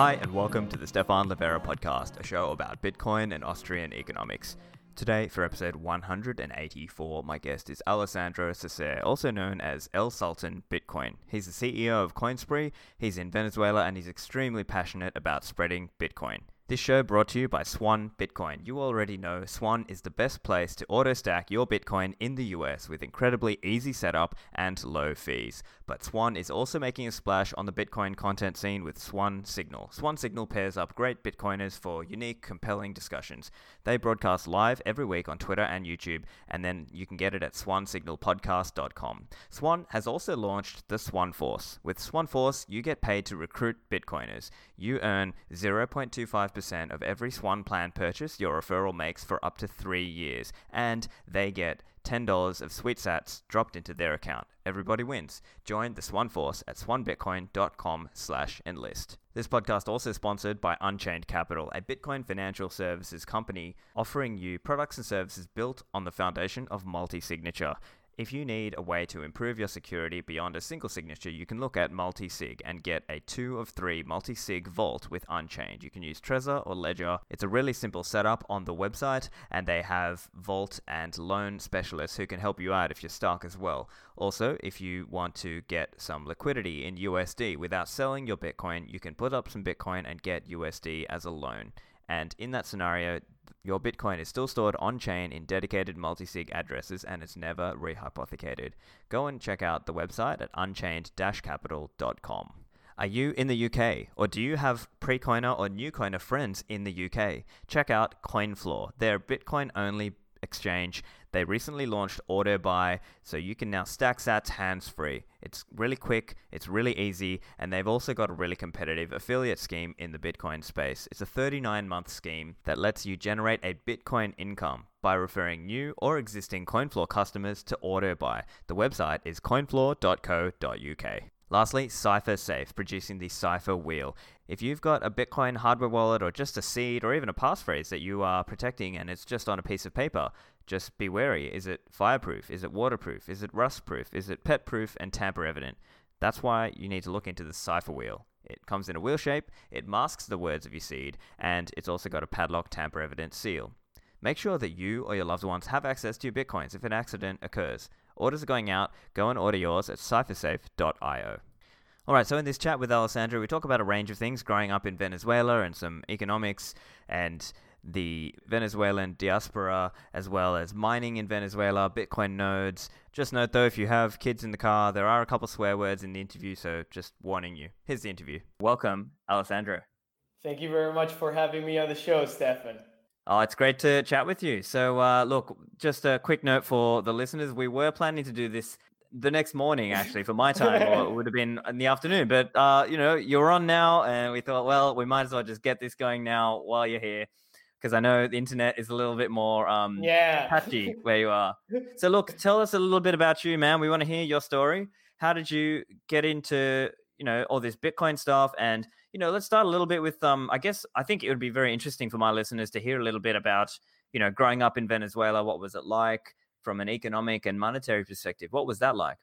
Hi, and welcome to the Stephan Livera podcast, a show about Bitcoin and Austrian economics. Today, for episode 184, my guest is Alessandro Cecere, also known as El Sultan Bitcoin. He's the CEO of Coinspree, he's in Venezuela, and he's extremely passionate about spreading Bitcoin. This show brought to you by Swan Bitcoin. You already know Swan is the best place to auto stack your Bitcoin in the US with incredibly easy setup and low fees. But Swan is also making a splash on the Bitcoin content scene with Swan Signal. Swan Signal pairs up great Bitcoiners for unique, compelling discussions. They broadcast live every week on Twitter and YouTube, and then you can get it at swansignalpodcast.com. Swan has also launched the Swan Force. With Swan Force, you get paid to recruit Bitcoiners. You earn 0.25% percent of every Swan plan purchase your referral makes for up to three years, and they get $10 of sweet sats dropped into their account. Everybody wins. Join the Swan Force at swanbitcoin.com slash enlist. This podcast also sponsored by Unchained Capital, a Bitcoin financial services company offering you products and services built on the foundation of multi-signature. If you need a way to improve your security beyond a single signature, you can look at multi-sig and get a 2 of 3 multi-sig vault with Unchained. You can use Trezor or Ledger. It's a really simple setup on the website and they have vault and loan specialists who can help you out if you're stuck as well. Also, if you want to get some liquidity in USD without selling your Bitcoin, you can put up some Bitcoin and get USD as a loan. And in that scenario, your Bitcoin is still stored on chain in dedicated multi sig addresses and it's never rehypothecated. Go and check out the website at unchained capital.com. Are you in the UK or do you have pre-coiner or new coiner friends in the UK? Check out CoinFloor. They're Bitcoin only exchange. They recently launched Auto Buy, so you can now stack sats hands free. It's really quick, it's really easy, and they've also got a really competitive affiliate scheme in the Bitcoin space. It's a 39 month scheme that lets you generate a Bitcoin income by referring new or existing CoinFloor customers to Auto Buy. The website is coinfloor.co.uk. Lastly, Cypher Safe, producing the Cypher Wheel. If you've got a Bitcoin hardware wallet or just a seed or even a passphrase that you are protecting and it's just on a piece of paper, just be wary. Is it fireproof? Is it waterproof? Is it rust proof? Is it pet proof and tamper evident? That's why you need to look into the Cypher Wheel. It comes in a wheel shape, it masks the words of your seed, and it's also got a padlock tamper evident seal. Make sure that you or your loved ones have access to your Bitcoins if an accident occurs. Orders are going out. Go and order yours at cyphersafe.io. All right, so in this chat with Alessandro, we talk about a range of things growing up in Venezuela and some economics and the Venezuelan diaspora, as well as mining in Venezuela, Bitcoin nodes. Just note though, if you have kids in the car, there are a couple swear words in the interview, so just warning you. Here's the interview. Welcome, Alessandro. Thank you very much for having me on the show, Stephan. Oh, it's great to chat with you. So, uh, look, just a quick note for the listeners. We were planning to do this the next morning, actually, for my time, or it would have been in the afternoon. But, uh, you know, you're on now, and we thought, well, we might as well just get this going now while you're here. Because I know the internet is a little bit more um, yeah. patchy where you are. So, look, tell us a little bit about you, man. We want to hear your story. How did you get into, you know, all this Bitcoin stuff and you know, let's start a little bit with um I guess I think it would be very interesting for my listeners to hear a little bit about, you know, growing up in Venezuela, what was it like from an economic and monetary perspective? What was that like?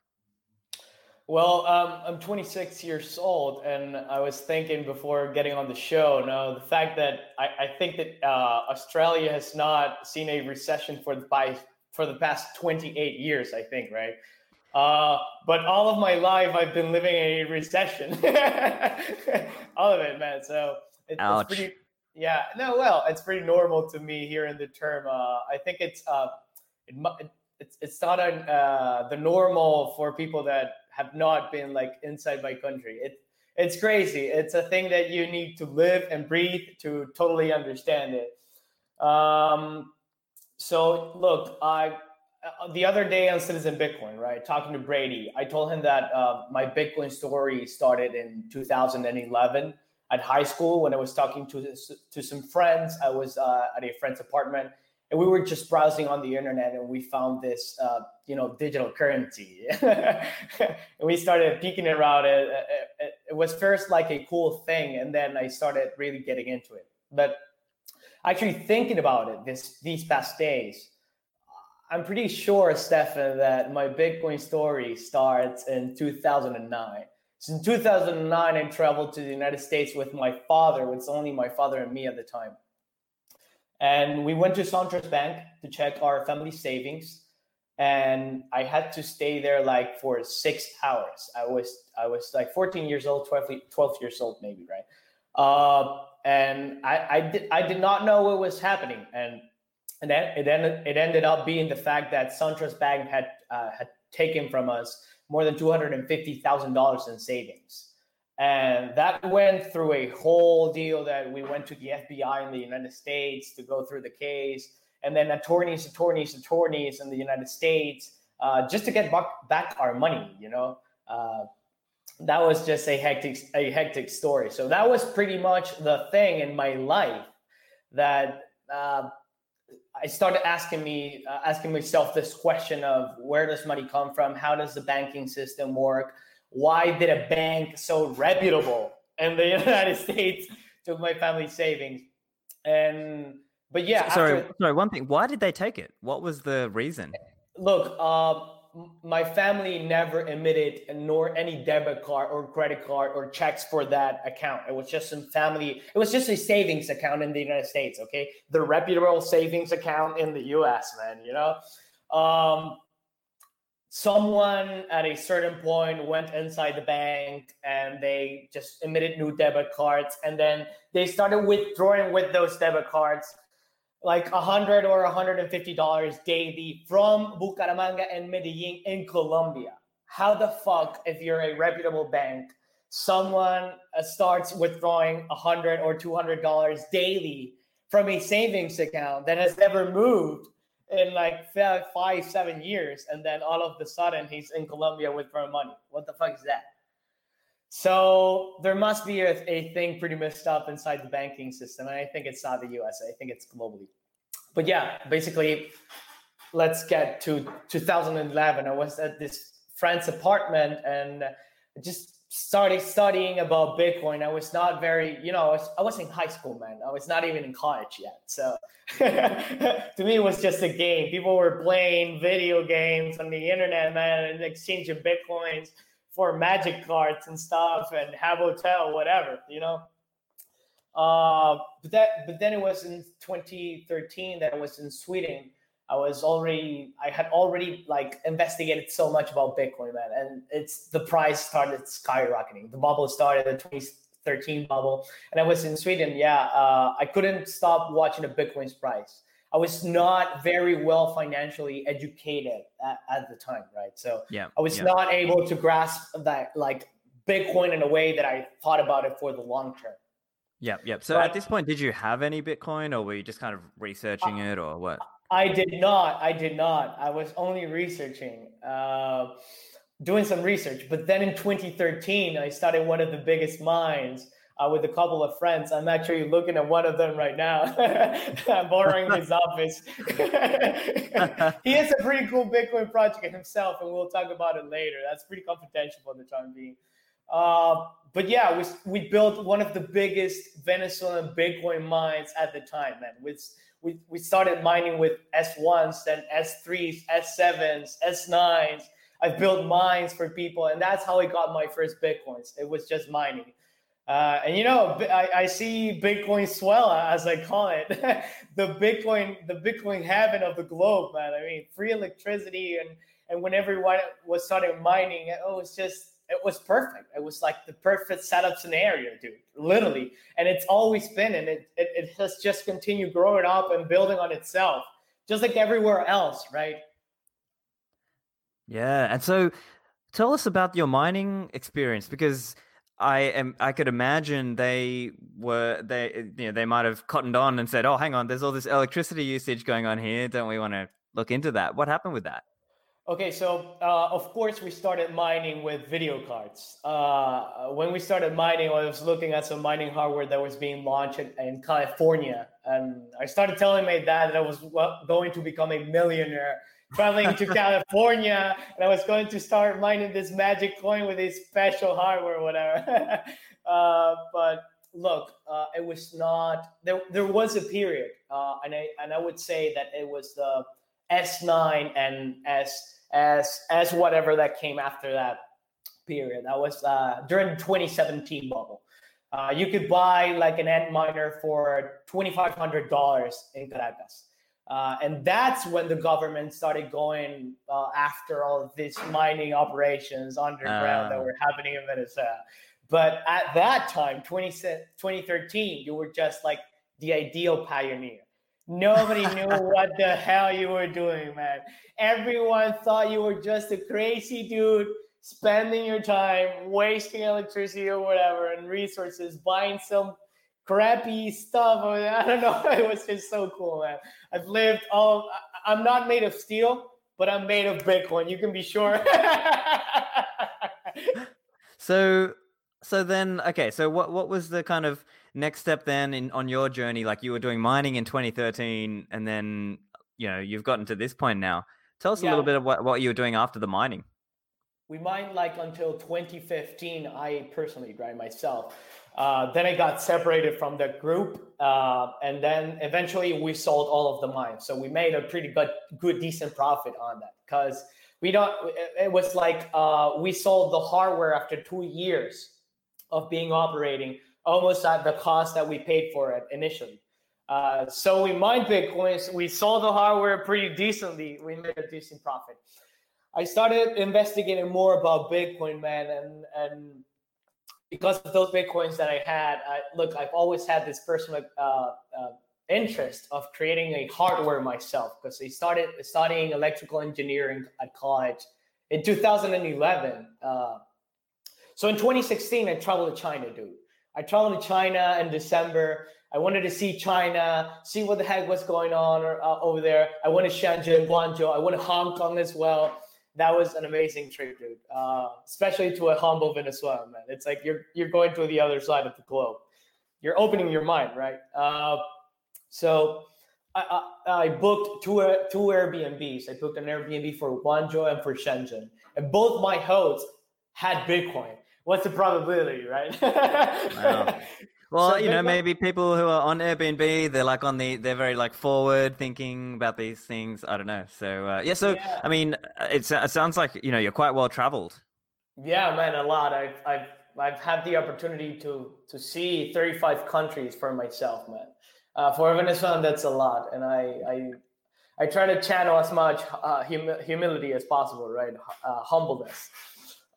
Well, um, I'm 26 years old, and I was thinking before getting on the show. Now, the fact that I, I think that uh, Australia has not seen a recession for the by for the past 28 years, I think, right? Uh, but all of my life, I've been living in a recession. all of it, man. So it, it's pretty. Yeah, no, well, it's pretty normal to me here in the term. Uh, I think it's uh, it, it's it's not a, uh, the normal for people that have not been like inside my country. It it's crazy. It's a thing that you need to live and breathe to totally understand it. Um, so look, I uh, the other day on Citizen Bitcoin, right, talking to Brady, I told him that uh, my Bitcoin story started in 2011 at high school when I was talking to to some friends. I was uh, at a friend's apartment, and we were just browsing on the internet, and we found this, uh, you know, digital currency, and we started peeking around it. it. Was first like a cool thing, and then I started really getting into it. But actually thinking about it this these past days I'm pretty sure, Stephan, that my Bitcoin story starts in 2009. So in 2009, I traveled to the United States with my father. It's only my father and me at the time. And we went to SunTrust Bank to check our family savings. And I had to stay there like for six hours. I was I was like 14 years old, 12, 12 years old, maybe, right? Uh, and I, I did I did not know what was happening. And and then it ended it ended up being the fact that SunTrust Bank had uh, had taken from us more than two hundred and fifty thousand dollars in savings, and that went through a whole deal that we went to the FBI in the United States to go through the case, and then attorneys, attorneys, attorneys in the United States uh, just to get back, our money. You know, uh, that was just a hectic a hectic story. So that was pretty much the thing in my life that. Uh, I started asking me, uh, asking myself this question of where does money come from? How does the banking system work? Why did a bank so reputable in the United States took my family savings? And but yeah, sorry, after, sorry. One thing, why did they take it? What was the reason? Look, uh, my family never emitted nor any debit card or credit card or checks for that account. It was just some family, it was just a savings account in the United States, okay? The reputable savings account in the US, man, you know? Um, someone at a certain point went inside the bank and they just emitted new debit cards and then they started withdrawing with those debit cards like a hundred or a hundred and fifty dollars daily from Bucaramanga and Medellin in Colombia. How the fuck, if you're a reputable bank, someone uh, starts withdrawing a hundred or two hundred dollars daily from a savings account that has never moved in like five, seven years, and then all of the sudden he's in Colombia withdrawing money? What the fuck is that? So there must be a, a thing pretty messed up inside the banking system. And I think it's not the US, I think it's globally. But yeah, basically, let's get to 2011. I was at this friend's apartment and just started studying about Bitcoin. I was not very, you know, I was, I was in high school, man. I was not even in college yet. So to me, it was just a game. People were playing video games on the internet, man, and exchanging Bitcoins for magic cards and stuff and have hotel whatever you know uh, but that but then it was in 2013 that I was in Sweden. I was already I had already like investigated so much about Bitcoin, man, and it's the price started skyrocketing. The bubble started the 2013 bubble, and I was in Sweden. Yeah, uh, I couldn't stop watching the Bitcoin's price. I was not very well financially educated at, at the time, right? So yeah, I was yeah. not able to grasp that like Bitcoin in a way that I thought about it for the long term. Yep, yep. So but, at this point, did you have any Bitcoin, or were you just kind of researching uh, it, or what? I did not. I did not. I was only researching, uh, doing some research. But then in 2013, I started one of the biggest mines uh, with a couple of friends. I'm actually looking at one of them right now. I'm borrowing his office. he has a pretty cool Bitcoin project himself, and we'll talk about it later. That's pretty confidential for the time being. Uh, but yeah, we, we built one of the biggest Venezuelan Bitcoin mines at the time, man. With we, we started mining with S1s, then S3s, S7s, S9s. I've built mines for people, and that's how I got my first Bitcoins. It was just mining. Uh, and you know, I, I, see Bitcoin swell as I call it, the Bitcoin, the Bitcoin heaven of the globe, man. I mean, free electricity, and and when everyone was starting mining, it was just it was perfect. It was like the perfect setup scenario, dude. Literally, and it's always been, and it it, it has just continued growing up and building on itself, just like everywhere else, right? Yeah, and so tell us about your mining experience because I am. I could imagine they were they. You know, they might have cottoned on and said, "Oh, hang on, there's all this electricity usage going on here. Don't we want to look into that?" What happened with that? Okay, so uh, of course we started mining with video cards. Uh, when we started mining, I was looking at some mining hardware that was being launched in, in California, and I started telling my dad that I was going to become a millionaire traveling to California, and I was going to start mining this magic coin with a special hardware, whatever. uh, but look, uh, it was not there. There was a period, uh, and I and I would say that it was the S9 and S S as whatever that came after that. period. That was uh, during the 2017 bubble. Uh, you could buy like an Antminer for $2,500 in Caracas. Uh, and that's when the government started going uh, after all of these mining operations underground that ah. were happening in Venezuela. But at that time, 20, 2013, you were just like the ideal pioneer. Nobody knew what the hell you were doing, man. Everyone thought you were just a crazy dude spending your time wasting electricity or whatever and resources buying some crappy stuff. I don't know. It was just so cool, man. I've lived all. I'm not made of steel, but I'm made of Bitcoin. You can be sure. so, so then, okay. So, what what was the kind of next step then in on your journey? Like you were doing mining in 2013, and then you know you've gotten to this point now. Tell us yeah. a little bit of what, what you were doing after the mining. We mined like until 2015. I personally, right, myself. Uh, then I got separated from the group, uh, and then eventually we sold all of the mines. So we made a pretty good, good, decent profit on that because we don't. It was like uh, we sold the hardware after two years of being operating, almost at the cost that we paid for it initially. Uh, so we mined bitcoins. We sold the hardware pretty decently. We made a decent profit. I started investigating more about Bitcoin, man, and and because of those bitcoins that I had, I, look, I've always had this personal uh, uh, interest of creating a hardware myself because I started studying electrical engineering at college in 2011. Uh, so in 2016, I traveled to China, dude. I traveled to China in December. I wanted to see China, see what the heck was going on uh, over there. I went to Shenzhen, Guangzhou. I went to Hong Kong as well that was an amazing trip, dude. Uh, especially to a humble Venezuela, man. It's like you're you're going to the other side of the globe. You're opening your mind, right? Uh, so I, I, I, booked two two Airbnbs. I booked an Airbnb for Guangzhou and for Shenzhen, and both my hosts had Bitcoin. What's the probability, right? wow. Well, so you know, maybe people who are on Airbnb, they're like on the, they're very like forward thinking about these things. I don't know. So uh, yeah, so yeah. I mean, it sounds like you know you're quite well traveled. Yeah, man, a lot. I've I've I've had the opportunity to to see 35 countries for myself, man. Uh, for Venezuela, that's a lot, and I I I try to channel as much uh, hum- humility as possible, right? Uh, humbleness.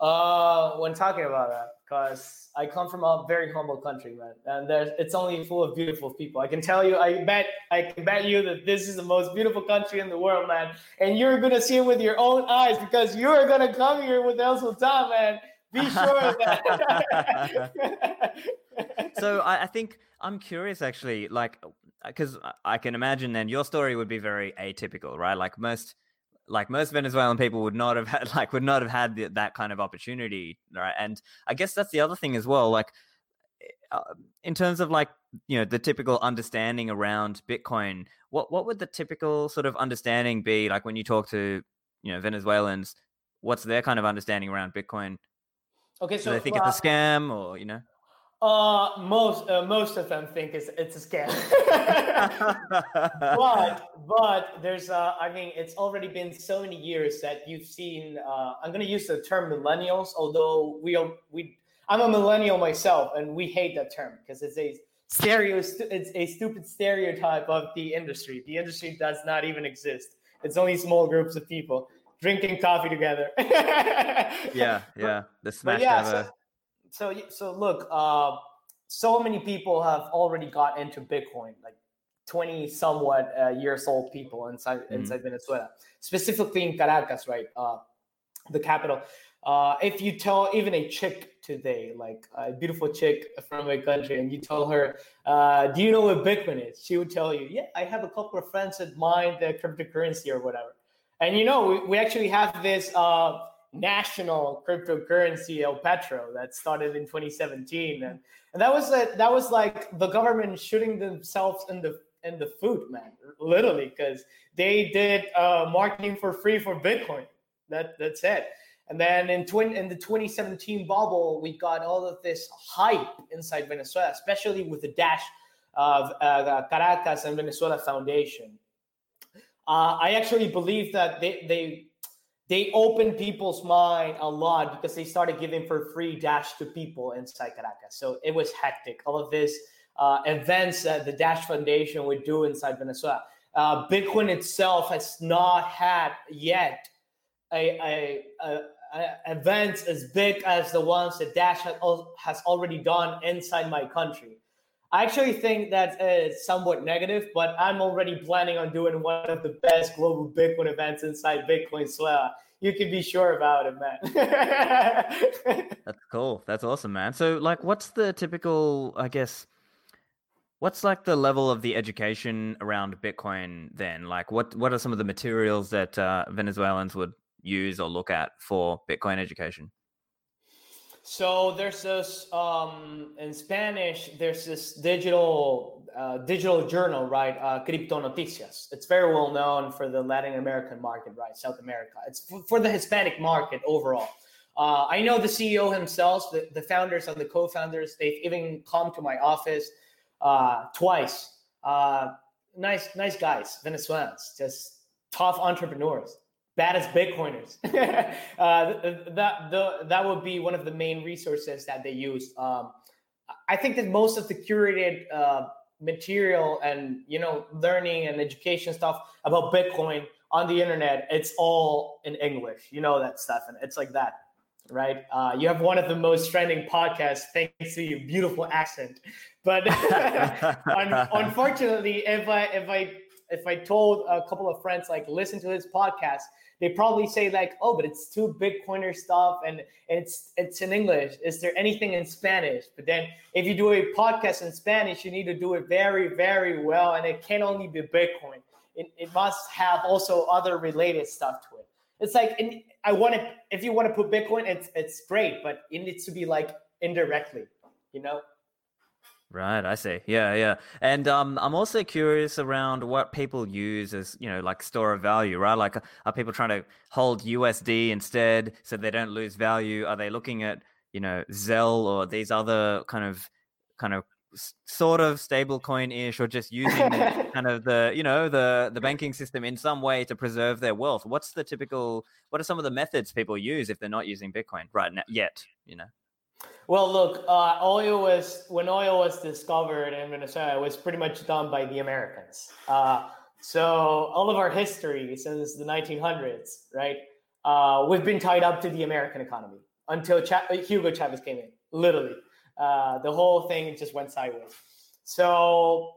Uh, when talking about that, because I come from a very humble country, man, and there's it's only full of beautiful people. I can tell you, I bet, I can bet you that this is the most beautiful country in the world, man, and you're gonna see it with your own eyes because you're gonna come here with El Sultan, man. Be sure of that. so I, I think I'm curious, actually, like, because I can imagine then your story would be very atypical, right? Like most like most Venezuelan people would not have had like would not have had the, that kind of opportunity, right? And I guess that's the other thing as well. Like eh, uh, in terms of like you know the typical understanding around Bitcoin, what what would the typical sort of understanding be like when you talk to you know Venezuelans? What's their kind of understanding around Bitcoin? Okay, so Do they think it's a scam, or you know? Uh, most uh, most of them think it's it's a scam. but but there's uh, I mean, it's already been so many years that you've seen. Uh, I'm gonna use the term millennials, although we are we. I'm a millennial myself, and we hate that term because it's a stereo. It's a stupid stereotype of the industry. The industry does not even exist. It's only small groups of people drinking coffee together. yeah, yeah. The smash yeah, so, so so look, uh, so many people have already got into Bitcoin, like 20 somewhat uh, years old people inside mm-hmm. inside Venezuela, specifically in Caracas, right, uh, the capital. Uh, if you tell even a chick today, like a beautiful chick from my country, and you tell her, uh, "Do you know what Bitcoin is?" She would tell you, "Yeah, I have a couple of friends that mine the cryptocurrency or whatever." And you know, we, we actually have this uh, national cryptocurrency El Petro that started in 2017, and, and that was a, that was like the government shooting themselves in the in the foot, man, literally, because they did uh, marketing for free for Bitcoin. That that's it. And then in twin in the 2017 bubble, we got all of this hype inside Venezuela, especially with the dash of uh, Caracas and Venezuela Foundation. Uh, I actually believe that they they they opened people's mind a lot because they started giving for free dash to people inside Caracas. So it was hectic. All of this uh, events that the Dash Foundation would do inside Venezuela. Uh, Bitcoin itself has not had yet a, a, a, a events as big as the ones that Dash has already done inside my country. I actually think that is somewhat negative, but I'm already planning on doing one of the best global Bitcoin events inside Bitcoin Swell. You can be sure about it, man. That's cool. That's awesome, man. So, like, what's the typical, I guess, what's like the level of the education around Bitcoin then? Like, what what are some of the materials that uh, Venezuelans would use or look at for Bitcoin education? So there's this um, in Spanish. There's this digital uh, digital journal, right? Uh, Cripto Noticias. It's very well known for the Latin American market, right? South America. It's f- for the Hispanic market overall. Uh, I know the CEO himself, the, the founders and the co-founders. They've even come to my office uh, twice. Uh, nice, nice guys, Venezuelans, just tough entrepreneurs bad as Bitcoiners. uh, that the, that would be one of the main resources that they use. Um, I think that most of the curated uh, material and you know learning and education stuff about Bitcoin on the internet, it's all in English. You know that stuff, and it's like that, right? Uh, you have one of the most trending podcasts thanks to your beautiful accent. But unfortunately, if I if I if I told a couple of friends like listen to this podcast, they probably say like, oh, but it's too Bitcoiner stuff and it's it's in English. Is there anything in Spanish? But then if you do a podcast in Spanish, you need to do it very, very well. And it can't only be Bitcoin. It, it must have also other related stuff to it. It's like I want to if you want to put Bitcoin, it's it's great, but it needs to be like indirectly, you know? Right, I see. Yeah, yeah. And um, I'm also curious around what people use as, you know, like store of value, right? Like, are people trying to hold USD instead so they don't lose value? Are they looking at, you know, Zelle or these other kind of, kind of sort of stable coin ish or just using the, kind of the you know the the banking system in some way to preserve their wealth what's the typical what are some of the methods people use if they're not using bitcoin right now yet you know well, look, uh, oil was when oil was discovered in Venezuela, it was pretty much done by the Americans. Uh, so all of our history since the 1900s, right, uh, we've been tied up to the American economy until Ch- Hugo Chavez came in. Literally, uh, the whole thing just went sideways. So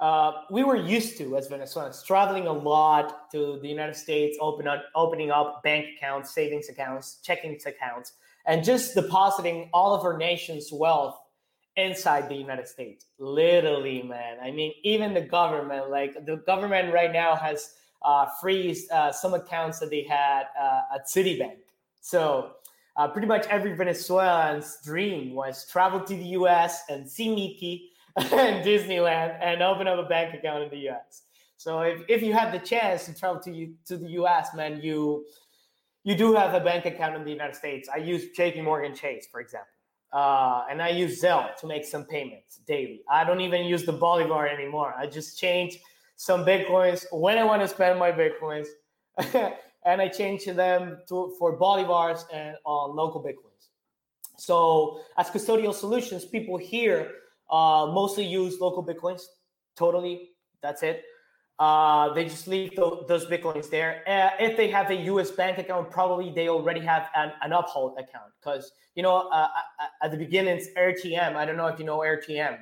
uh, we were used to as Venezuelans traveling a lot to the United States, open up, opening up bank accounts, savings accounts, checking accounts and just depositing all of our nation's wealth inside the United States. Literally, man. I mean, even the government, like the government right now has uh, freezed uh, some accounts that they had uh, at Citibank. So uh, pretty much every Venezuelan's dream was travel to the US and see Mickey and Disneyland and open up a bank account in the US. So if, if you had the chance to travel to you to the US, man, you you do have a bank account in the United States. I use JP Morgan Chase, for example. Uh, and I use Zelle to make some payments daily. I don't even use the Bolivar anymore. I just change some Bitcoins when I want to spend my Bitcoins. and I change them to, for Bolivars and on local Bitcoins. So as custodial solutions, people here uh, mostly use local Bitcoins. Totally. That's it. Uh, they just leave th- those bitcoins there. Uh, if they have a U.S. bank account, probably they already have an, an Uphold account because you know uh, at the beginning it's AirTM. I don't know if you know AirTM.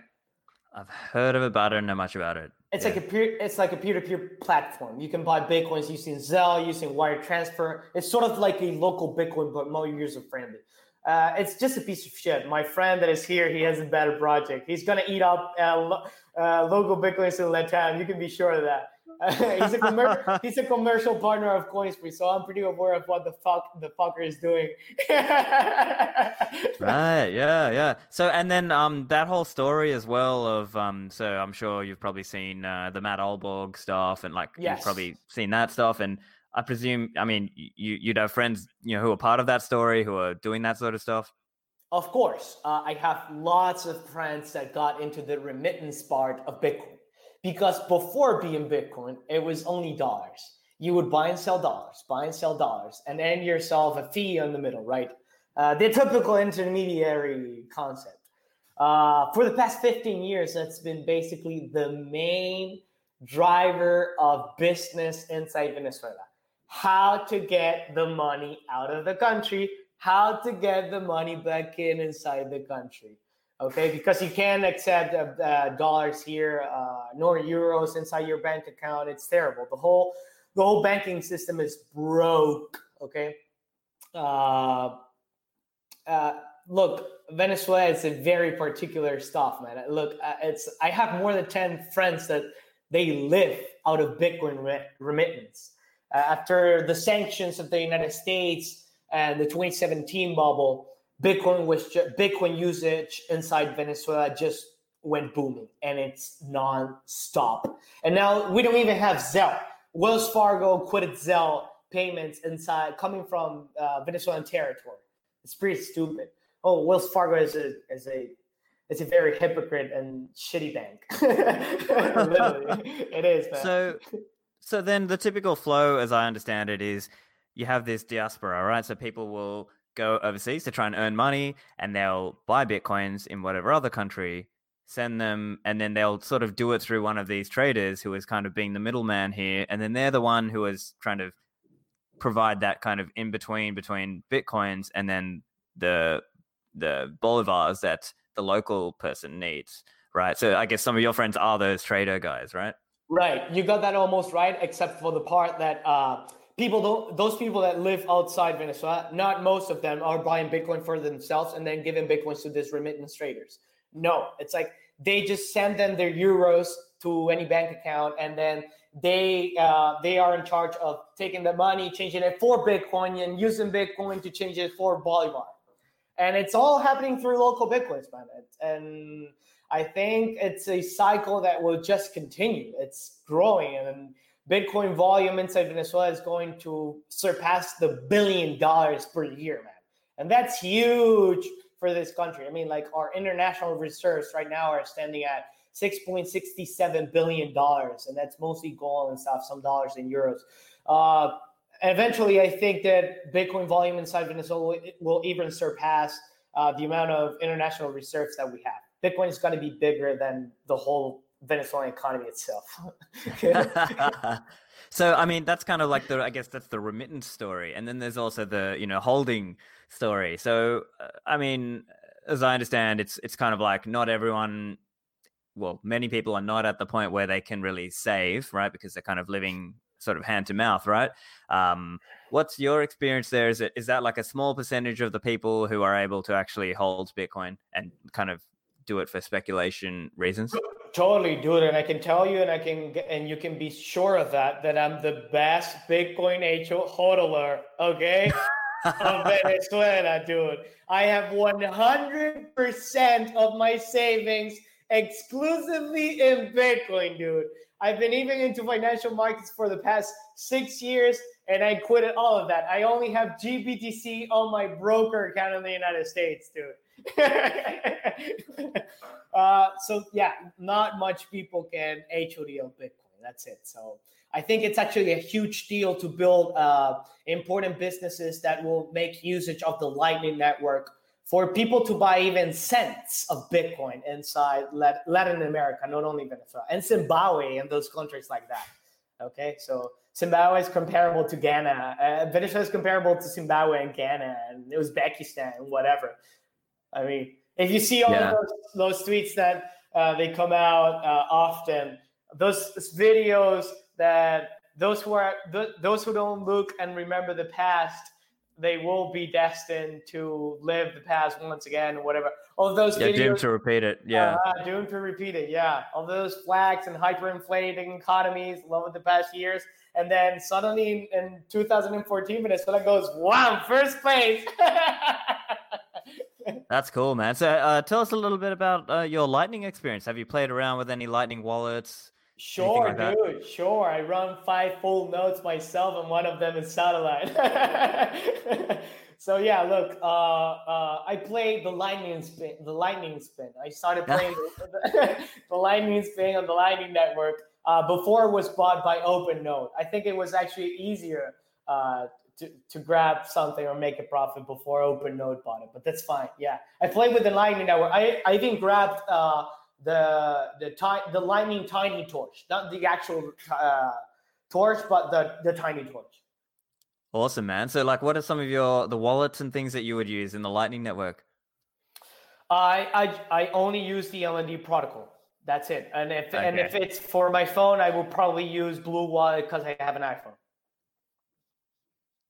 I've heard of it, but I don't know much about it. It's yeah. like a peer. It's like a peer-to-peer platform. You can buy bitcoins using Zelle, using wire transfer. It's sort of like a local Bitcoin, but more user friendly. Uh, it's just a piece of shit. My friend that is here, he has a better project. He's gonna eat up uh, uh, local Bitcoins in Latam. You can be sure of that. he's a commer- he's a commercial partner of Coinspree, so I'm pretty aware of what the fuck the fucker is doing. right, yeah, yeah. So and then um that whole story as well of um so I'm sure you've probably seen uh, the Matt Ahlborg stuff and like yes. you've probably seen that stuff and I presume, I mean, you you'd have friends, you know, who are part of that story, who are doing that sort of stuff. Of course, uh, I have lots of friends that got into the remittance part of Bitcoin because before being Bitcoin, it was only dollars. you would buy and sell dollars, buy and sell dollars, and earn yourself a fee in the middle, right? Uh, the typical intermediary concept. Uh, for the past 15 years, that's been basically the main driver of business inside Venezuela. How to get the money out of the country, how to get the money back in inside the country. Okay, because you can't accept uh, uh, dollars here uh, nor euros inside your bank account. It's terrible. The whole the whole banking system is broke. Okay. Uh, uh, look, Venezuela is a very particular stuff, man. Look, uh, it's I have more than ten friends that they live out of Bitcoin re- remittance. Uh, after the sanctions of the United States and the 2017 bubble, Bitcoin was ju- Bitcoin usage inside Venezuela just went booming, and it's non-stop. And now we don't even have Zelle. Wells Fargo quitted Zelle payments inside coming from uh, Venezuelan territory. It's pretty stupid. Oh, Wells Fargo is a is a it's a very hypocrite and shitty bank. Literally, it is. Man. So, so then the typical flow, as I understand it, is you have this diaspora, right? So people will go overseas to try and earn money, and they'll buy bitcoins in whatever other country, send them, and then they'll sort of do it through one of these traders who is kind of being the middleman here, and then they're the one who is trying to provide that kind of in between between bitcoins and then the the bolivars that the local person needs, right? So I guess some of your friends are those trader guys, right? Right. You got that almost right, except for the part that uh, people don't, those people that live outside Venezuela, not most of them are buying Bitcoin for themselves and then giving Bitcoins to these remittance traders. No, it's like they just send them their euros to any bank account and then they uh, they are in charge of taking the money, changing it for Bitcoin and using Bitcoin to change it for Bolivar and it's all happening through local Bitcoins, man. And I think it's a cycle that will just continue. It's growing, and Bitcoin volume inside Venezuela is going to surpass the billion dollars per year, man. And that's huge for this country. I mean, like our international reserves right now are standing at 6.67 billion dollars, and that's mostly gold and stuff, some dollars in euros. Uh, eventually, I think that Bitcoin volume inside Venezuela will even surpass uh, the amount of international reserves that we have. Bitcoin is going to be bigger than the whole Venezuelan economy itself. so, I mean, that's kind of like the, I guess that's the remittance story. And then there's also the, you know, holding story. So, uh, I mean, as I understand, it's, it's kind of like not everyone, well, many people are not at the point where they can really save, right? Because they're kind of living sort of hand to mouth, right? Um, what's your experience there? Is it is that like a small percentage of the people who are able to actually hold Bitcoin and kind of do it for speculation reasons? Totally, dude. And I can tell you, and I can, and you can be sure of that, that I'm the best Bitcoin hodler. Okay. of Venezuela, dude. I have 100% of my savings exclusively in Bitcoin, dude. I've been even into financial markets for the past six years, and I quitted all of that. I only have GBTC on my broker account in the United States, dude. uh, so yeah, not much people can HODL Bitcoin. That's it. So I think it's actually a huge deal to build uh, important businesses that will make usage of the Lightning Network for people to buy even cents of Bitcoin inside Latin America, not only Venezuela and Zimbabwe and those countries like that. Okay, so Zimbabwe is comparable to Ghana. Uh, Venezuela is comparable to Zimbabwe and Ghana and Uzbekistan and whatever. I mean, if you see all yeah. those, those tweets that uh, they come out uh, often, those videos that those who are th- those who don't look and remember the past they will be destined to live the past once again, whatever. All those yeah, videos, doomed to repeat it. Yeah, uh, doomed to repeat it. Yeah, all those flags and hyperinflating economies over the past years, and then suddenly in, in 2014, Venezuela goes, "Wow, first place." That's cool, man. So, uh, tell us a little bit about uh, your Lightning experience. Have you played around with any Lightning wallets? Sure, like dude. Sure. I run five full nodes myself, and one of them is satellite. so yeah, look. Uh, uh, I played the lightning spin. The lightning spin. I started playing the, the, lightning spin on the Lightning Network uh, before it was bought by OpenNode. I think it was actually easier uh, to, to grab something or make a profit before open OpenNode bought it, but that's fine. Yeah, I played with the Lightning Network. I, I even grabbed uh, the the ti- the Lightning Tiny Torch, not the actual uh, torch, but the the tiny torch. Awesome, man. So, like, what are some of your the wallets and things that you would use in the Lightning Network? I I, I only use the LND protocol. That's it. And if okay. and if it's for my phone, I will probably use Blue Wallet because I have an iPhone.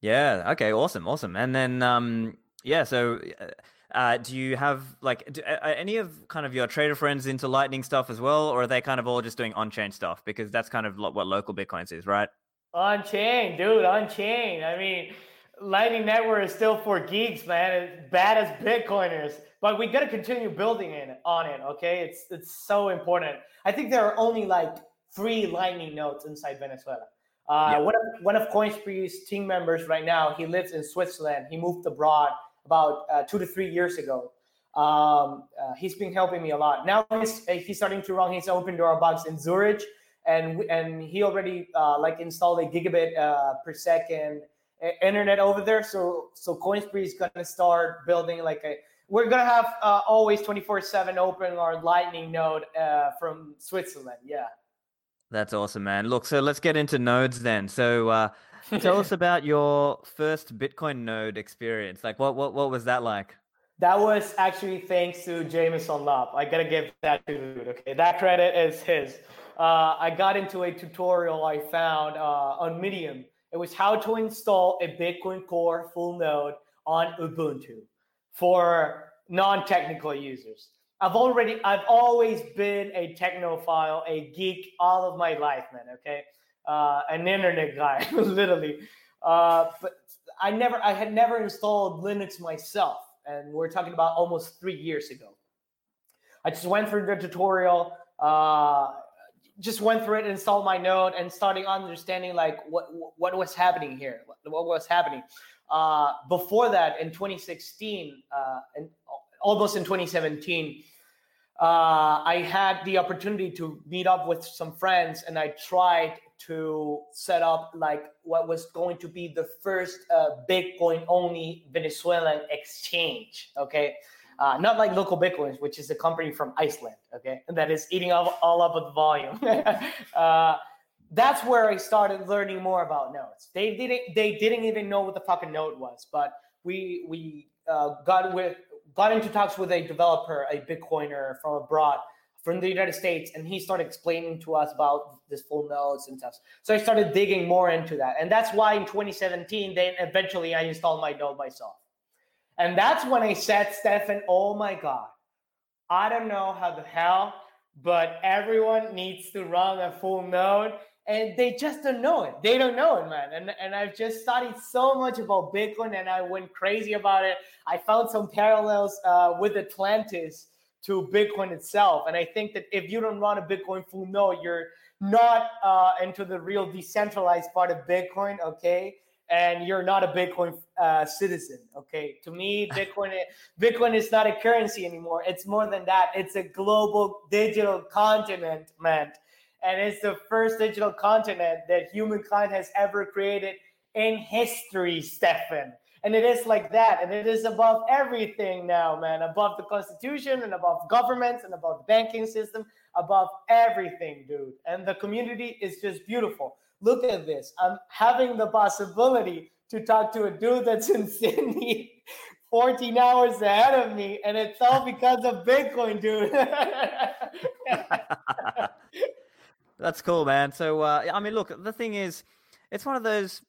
Yeah. Okay. Awesome. Awesome. And then, um, yeah. So, uh, uh do you have like do, uh, any of kind of your trader friends into Lightning stuff as well, or are they kind of all just doing on-chain stuff? Because that's kind of what local Bitcoins is, right? On chain, dude. On chain. I mean, Lightning Network is still for geeks, man. As bad as Bitcoiners, but we got to continue building it on it. Okay, it's it's so important. I think there are only like three Lightning nodes inside Venezuela. Uh, yeah. One of one of CoinSpree's team members right now, he lives in Switzerland. He moved abroad about uh, two to three years ago. Um, uh, he's been helping me a lot. Now he's he's starting to run his open door box in Zurich, and and he already uh, like installed a gigabit uh, per second internet over there. So so CoinSpree is gonna start building like a. We're gonna have uh, always twenty four seven open our Lightning node from Switzerland. Yeah. That's awesome, man. Look, so let's get into nodes then. So, uh, tell us about your first Bitcoin node experience. Like, what what what was that like? That was actually thanks to Jameson Lopp. I gotta give that to dude. Okay, that credit is his. Uh, I got into a tutorial I found uh, on Medium. It was how to install a Bitcoin Core full node on Ubuntu for non-technical users. I've already, I've always been a technophile, a geek all of my life, man. Okay, uh, an internet guy, literally. Uh, but I never, I had never installed Linux myself, and we're talking about almost three years ago. I just went through the tutorial, uh, just went through it, installed my node, and starting understanding like what what was happening here, what was happening. Uh, before that, in 2016, uh, and almost in 2017, uh, I had the opportunity to meet up with some friends, and I tried to set up like what was going to be the first uh, Bitcoin only Venezuelan exchange. Okay. Uh, not like local Bitcoins, which is a company from Iceland, okay, and that is eating all, all up with the volume. uh, that's where I started learning more about nodes. They didn't they didn't even know what the fucking node was, but we we uh, got with got into talks with a developer, a Bitcoiner from abroad, from the United States, and he started explaining to us about this full nodes and stuff. So I started digging more into that, and that's why in 2017, then eventually I installed my node myself, and that's when I said, Stephan, oh my god, I don't know how the hell, but everyone needs to run a full node and they just don't know it. They don't know it, man. And and I've just studied so much about Bitcoin, and I went crazy about it. I found some parallels uh, with Atlantis to Bitcoin itself, and I think that if you don't run a Bitcoin full node, you're not uh, into the real decentralized part of Bitcoin, okay? And you're not a Bitcoin uh, citizen, okay? To me, Bitcoin Bitcoin is not a currency anymore. It's more than that. It's a global digital continent, man and it's the first digital continent that humankind has ever created in history, Stefan. And it is like that, and it is above everything now, man. Above the constitution, and above governments, and above the banking system, above everything, dude. And the community is just beautiful. Look at this. I'm having the possibility to talk to a dude that's in Sydney 14 hours ahead of me, and it's all because of Bitcoin, dude. That's cool, man. So, uh, I mean, look, the thing is, it's one of those.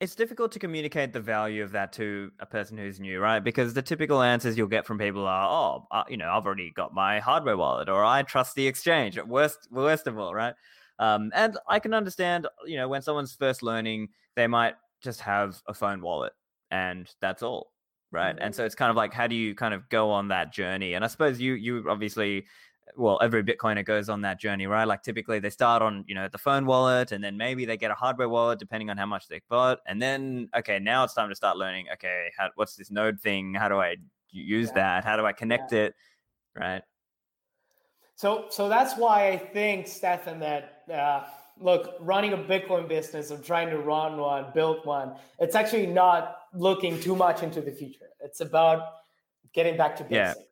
It's difficult to communicate the value of that to a person who's new, right? Because the typical answers you'll get from people are, "Oh, uh, you know, I've already got my hardware wallet," or "I trust the exchange." Worst, worst of all, right? Um, and I can understand, you know, when someone's first learning, they might just have a phone wallet, and that's all, right? Mm-hmm. And so it's kind of like, how do you kind of go on that journey? And I suppose you, you obviously well, every Bitcoiner goes on that journey, right? Like typically they start on, you know, the phone wallet and then maybe they get a hardware wallet depending on how much they bought. And then, okay, now it's time to start learning, okay, how, what's this node thing? How do I use yeah. that? How do I connect yeah. it? Right. So, so that's why I think, Stephan, that uh, look, running a Bitcoin business or trying to run one, build one, it's actually not looking too much into the future. It's about getting back to basics, yeah.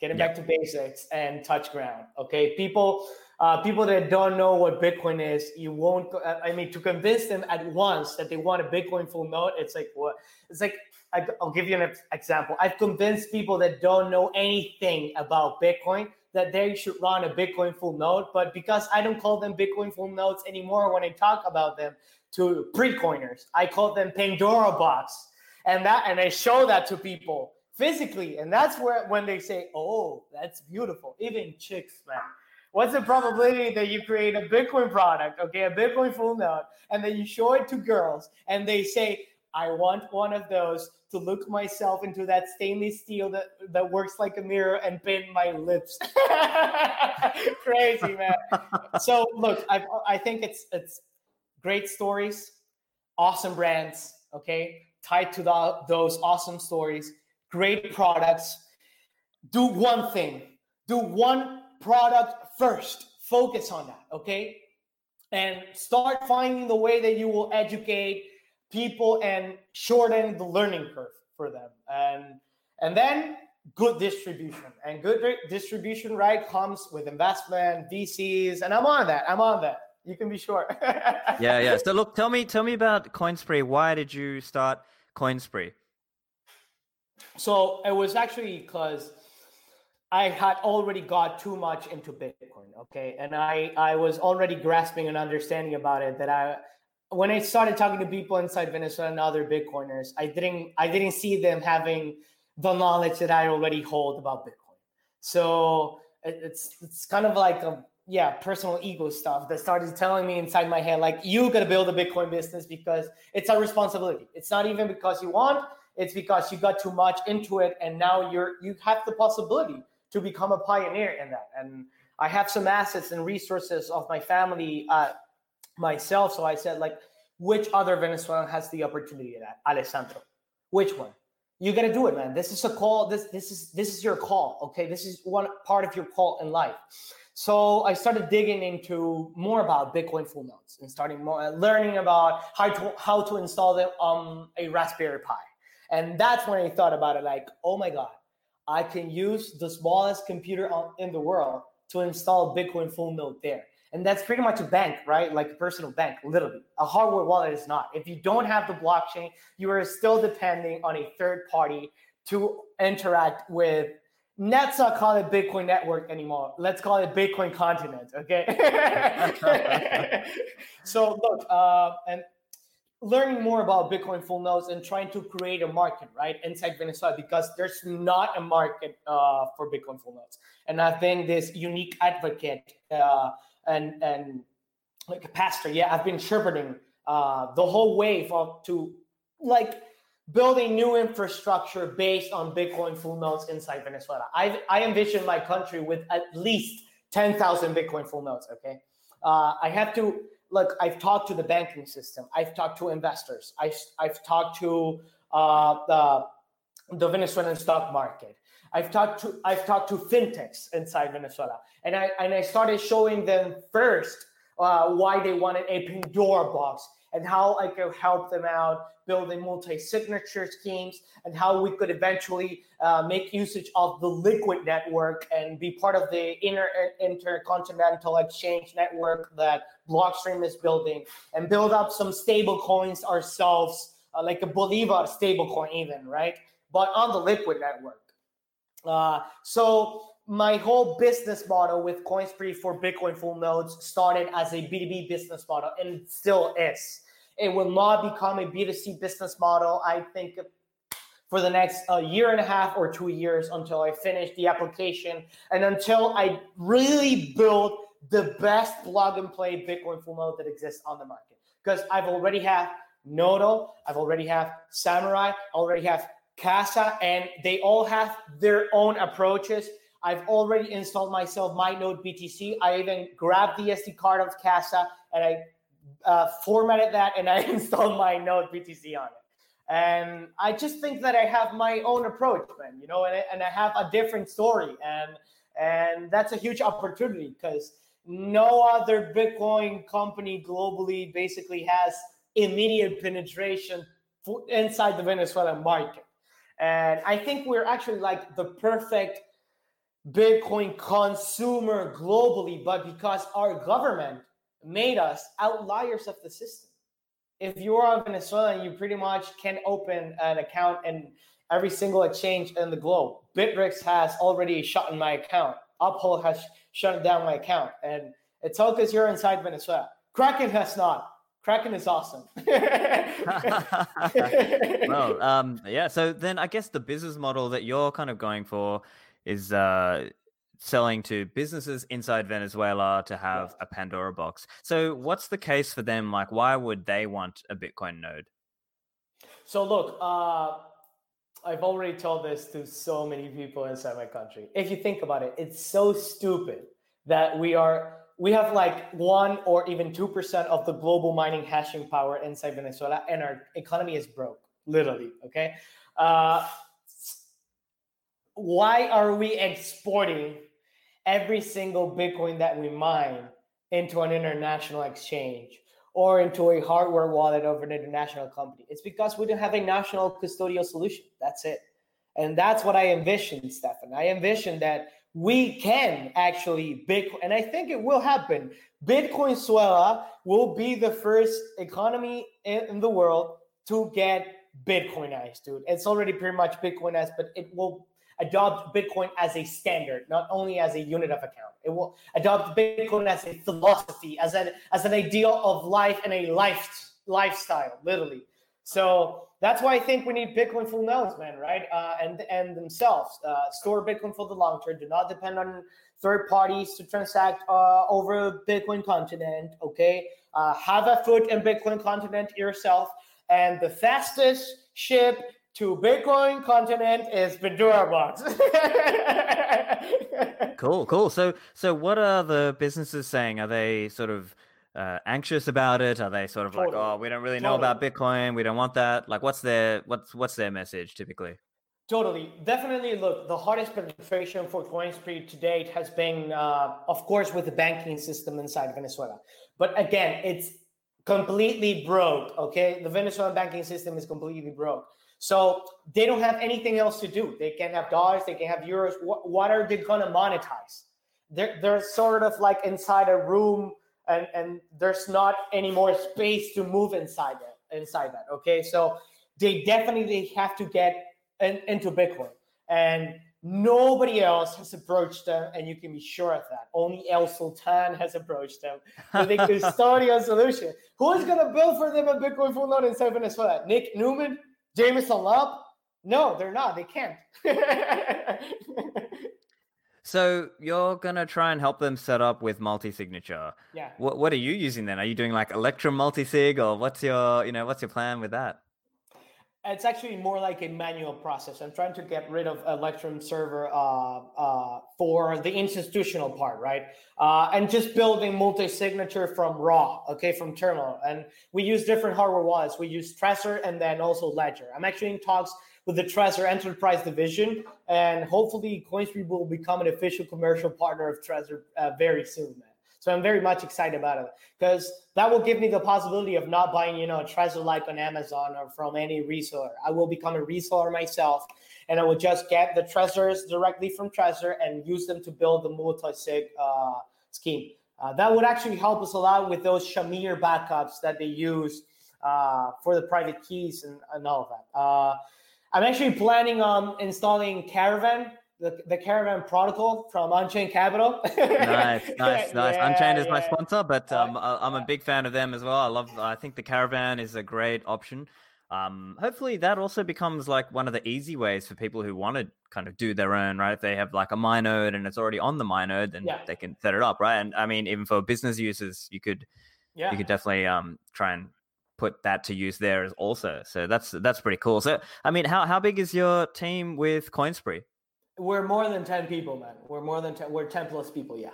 Getting back to basics and touch ground. Okay, people, uh, people that don't know what Bitcoin is, you won't. Uh, I mean, to convince them at once that they want a Bitcoin full node, it's like what? It's like I'll give you an example. I've convinced people that don't know anything about Bitcoin that they should run a Bitcoin full node. But because I don't call them Bitcoin full nodes anymore when I talk about them to pre-coiners, I call them Pandora box. And that and I show that to people physically. And that's where when they say, Oh, that's beautiful. Even chicks, man. What's the probability that you create a Bitcoin product, okay, a Bitcoin full node, and then you show it to girls and they say, I want one of those to look myself into that stainless steel that, that works like a mirror and paint my lips. Crazy, man. so look, I, I think it's it's great stories, awesome brands, okay, tied to the, those awesome stories, great products. Do one thing, do one product first. Focus on that, okay? And start finding the way that you will educate people and shorten the learning curve for them. And and then good distribution. And good distribution, right, comes with investment, VCs, and I'm on that. I'm on that. You can be sure. yeah, yeah. So look, tell me tell me about Coinspree. Why did you start Coinspree? So it was actually because I had already got too much into Bitcoin, okay, and I I was already grasping an understanding about it that I when I started talking to people inside Venezuela and other Bitcoiners, I didn't I didn't see them having the knowledge that I already hold about Bitcoin. So it's it's kind of like a yeah personal ego stuff that started telling me inside my head like you got to build a Bitcoin business because it's a responsibility. It's not even because you want. It's because you got too much into it, and now you're you have the possibility to become a pioneer in that. And I have some assets and resources of my family. Uh, myself. So I said, like, which other Venezuelan has the opportunity of that? Alessandro. Which one? You gotta do it, man. This is a call. This this is this is your call. Okay, this is one part of your call in life. So I started digging into more about Bitcoin full nodes and starting more uh, learning about how to how to install them on a Raspberry Pi. And that's when I thought about it. Like, oh my god, I can use the smallest computer in the world to install Bitcoin full node there. And that's pretty much a bank, right? Like a personal bank, literally. A hardware wallet is not. If you don't have the blockchain, you are still depending on a third party to interact with. Let's not call it Bitcoin network anymore. Let's call it Bitcoin continent, okay? so look, uh, and learning more about Bitcoin full nodes and trying to create a market, right, inside Venezuela because there's not a market uh, for Bitcoin full nodes. And I've been this unique advocate uh, and and like a pastor, yeah, I've been shepherding uh, the whole wave for to like building new infrastructure based on Bitcoin full nodes inside Venezuela. I I envision my country with at least ten thousand Bitcoin full nodes. Okay, uh, I have to look. I've talked to the banking system. I've talked to investors. I've, I've talked to uh, the the Venezuelan stock market. I've talked to I've talked to fintechs inside Venezuela, and I and I started showing them first uh, why they wanted a Pandora box and how I could help them out building multi-signature schemes and how we could eventually uh, make usage of the liquid network and be part of the inter- intercontinental exchange network that blockstream is building and build up some stable coins ourselves uh, like a bolivar stable coin even right? But on the liquid network. Uh, so my whole business model with Coinspree for Bitcoin full nodes started as a B2B business model and still is. It will not become a B2C business model, I think, for the next uh, year and a half or two years until I finish the application and until I really build the best plug and play Bitcoin full node that exists on the market. Because I've already have Nodl, I've already have Samourai, I already have Casa, and they all have their own approaches. I've already installed myself my Node BTC. I even grabbed the SD card of Casa and I uh, formatted that and I installed my Node BTC on it. And I just think that I have my own approach, man, you know, and I, and I have a different story. And And that's a huge opportunity because no other Bitcoin company globally basically has immediate penetration inside the Venezuelan market. And I think we're actually like the perfect Bitcoin consumer globally, but because our government made us outliers of the system. If you are a Venezuelan, you pretty much can open an account in every single exchange in the globe. Bittrex has already shut in my account. Uphold has shut down my account. And it's all because you're inside Venezuela. Kraken has not. Kraken is awesome. well, um, yeah. So then I guess the business model that you're kind of going for is uh, selling to businesses inside Venezuela to have a Pandora box. So what's the case for them? Like, why would they want a Bitcoin node? So look, uh, I've already told this to so many people inside my country. If you think about it, it's so stupid that we are we have like one or even two percent of the global mining hashing power inside Venezuela, and our economy is broke, literally. Okay. Uh, why are we exporting every single Bitcoin that we mine into an international exchange or into a hardware wallet of an international company. It's because we don't have a national custodial solution. That's it. And that's what I envision, Stephan. I envision that we can actually Bitcoin, and I think it will happen. Bitcoin Suela will be the first economy in, in the world to get Bitcoinized, dude. It's already pretty much Bitcoinized, but it will adopt Bitcoin as a standard, not only as a unit of account. It will adopt Bitcoin as a philosophy, as an as an ideal of life and a life lifestyle, literally. So that's why I think we need Bitcoin full nodes, man, right? Uh, and and themselves uh, store Bitcoin for the long term. Do not depend on third parties to transact uh, over Bitcoin continent. Okay, uh, have a foot in Bitcoin continent yourself. And the fastest ship to Bitcoin continent is Pandora Box. cool, cool. So, so what are the businesses saying? Are they sort of uh, anxious about it? Are they sort of totally. like, oh, we don't really know totally. about Bitcoin, we don't want that? Like, what's their what's what's their message typically? Totally, definitely. Look, the hardest penetration for Coinspree to date has been, uh, of course, with the banking system inside Venezuela. But again, it's completely broke. Okay, the Venezuelan banking system is completely broke. So they don't have anything else to do. They can have dollars, they can have euros. What, what are they going to monetize? They're, they're sort of like inside a room and, and there's not any more space to move inside that. Inside that, okay. So they definitely have to get in, into Bitcoin, and nobody else has approached them, and you can be sure of that. Only El Sultan has approached them with a custodial solution. Who is going to build for them a Bitcoin full node inside Venezuela? Nick Neuman? Jameson Lopp? No, they're not. They can't. so you're gonna try and help them set up with multi-signature. Yeah. What What are you using then? Are you doing like Electrum multi-sig, or what's your you know what's your plan with that? It's actually more like a manual process. I'm trying to get rid of Electrum server uh, uh, for the institutional part, right? Uh, and just building multi-signature from raw, okay, from terminal. And we use different hardware wallets. We use Trezor and then also Ledger. I'm actually in talks with the Trezor Enterprise division, and hopefully Coinspree will become an official commercial partner of Trezor uh, very soon, man. So I'm very much excited about it because that will give me the possibility of not buying, you know, a Trezor like on Amazon or from any reseller. I will become a reseller myself and I will just get the Trezors directly from Trezor and use them to build the multi-sig uh, scheme. Uh, that would actually help us a lot with those Shamir backups that they use uh, for the private keys and, and all of that. Uh, I'm actually planning on installing Caravan the, the Caravan protocol from Unchained Capital. nice, nice, nice. Yeah, Unchained is yeah. my sponsor, but um, I'm a big fan of them as well. I love. I think the Caravan is a great option. Um, hopefully that also becomes like one of the easy ways for people who want to kind of do their own, right? If they have like a MyNode and it's already on the MyNode, then yeah. they can set it up, right? And I mean, even for business users, you could, yeah. you could definitely um try and put that to use there as also. So that's that's pretty cool. So I mean, how how big is your team with Coinspree? We're more than 10 people, man. We're more than 10. We're 10 plus people, yeah.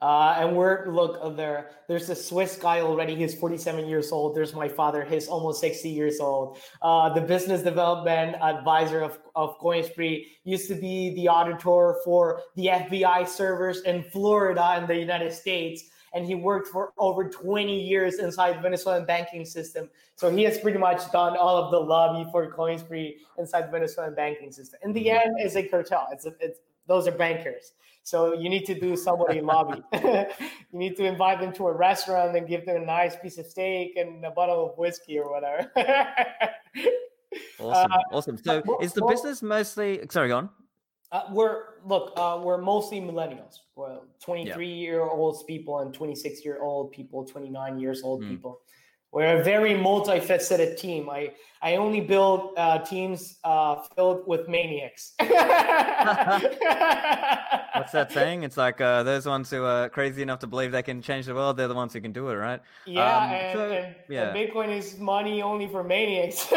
Uh, and we're look uh, there. There's a Swiss guy already. He's 47 years old. There's my father. He's almost 60 years old. Uh, the business development advisor of of Coinspree used to be the auditor for the FBI servers in Florida in the United States and he worked for over 20 years inside the Venezuelan banking system. So he has pretty much done all of the lobby for Coinspree inside the Venezuelan banking system. In the mm-hmm. end, it's a cartel. It's, a, it's those are bankers. So you need to do somebody lobby. you need to invite them to a restaurant and give them a nice piece of steak and a bottle of whiskey or whatever. awesome, uh, awesome. So is the business mostly? Sorry, go on. Uh, we're look, uh, we're mostly millennials. Well, 23 yeah. year olds people and 26 year old people, 29 years old mm. people. We're a very multifaceted team. I I only build uh, teams uh, filled with maniacs. What's that saying? It's like uh, those ones who are crazy enough to believe they can change the world. They're the ones who can do it, right? Yeah, um, and, so, and, yeah. And Bitcoin is money only for maniacs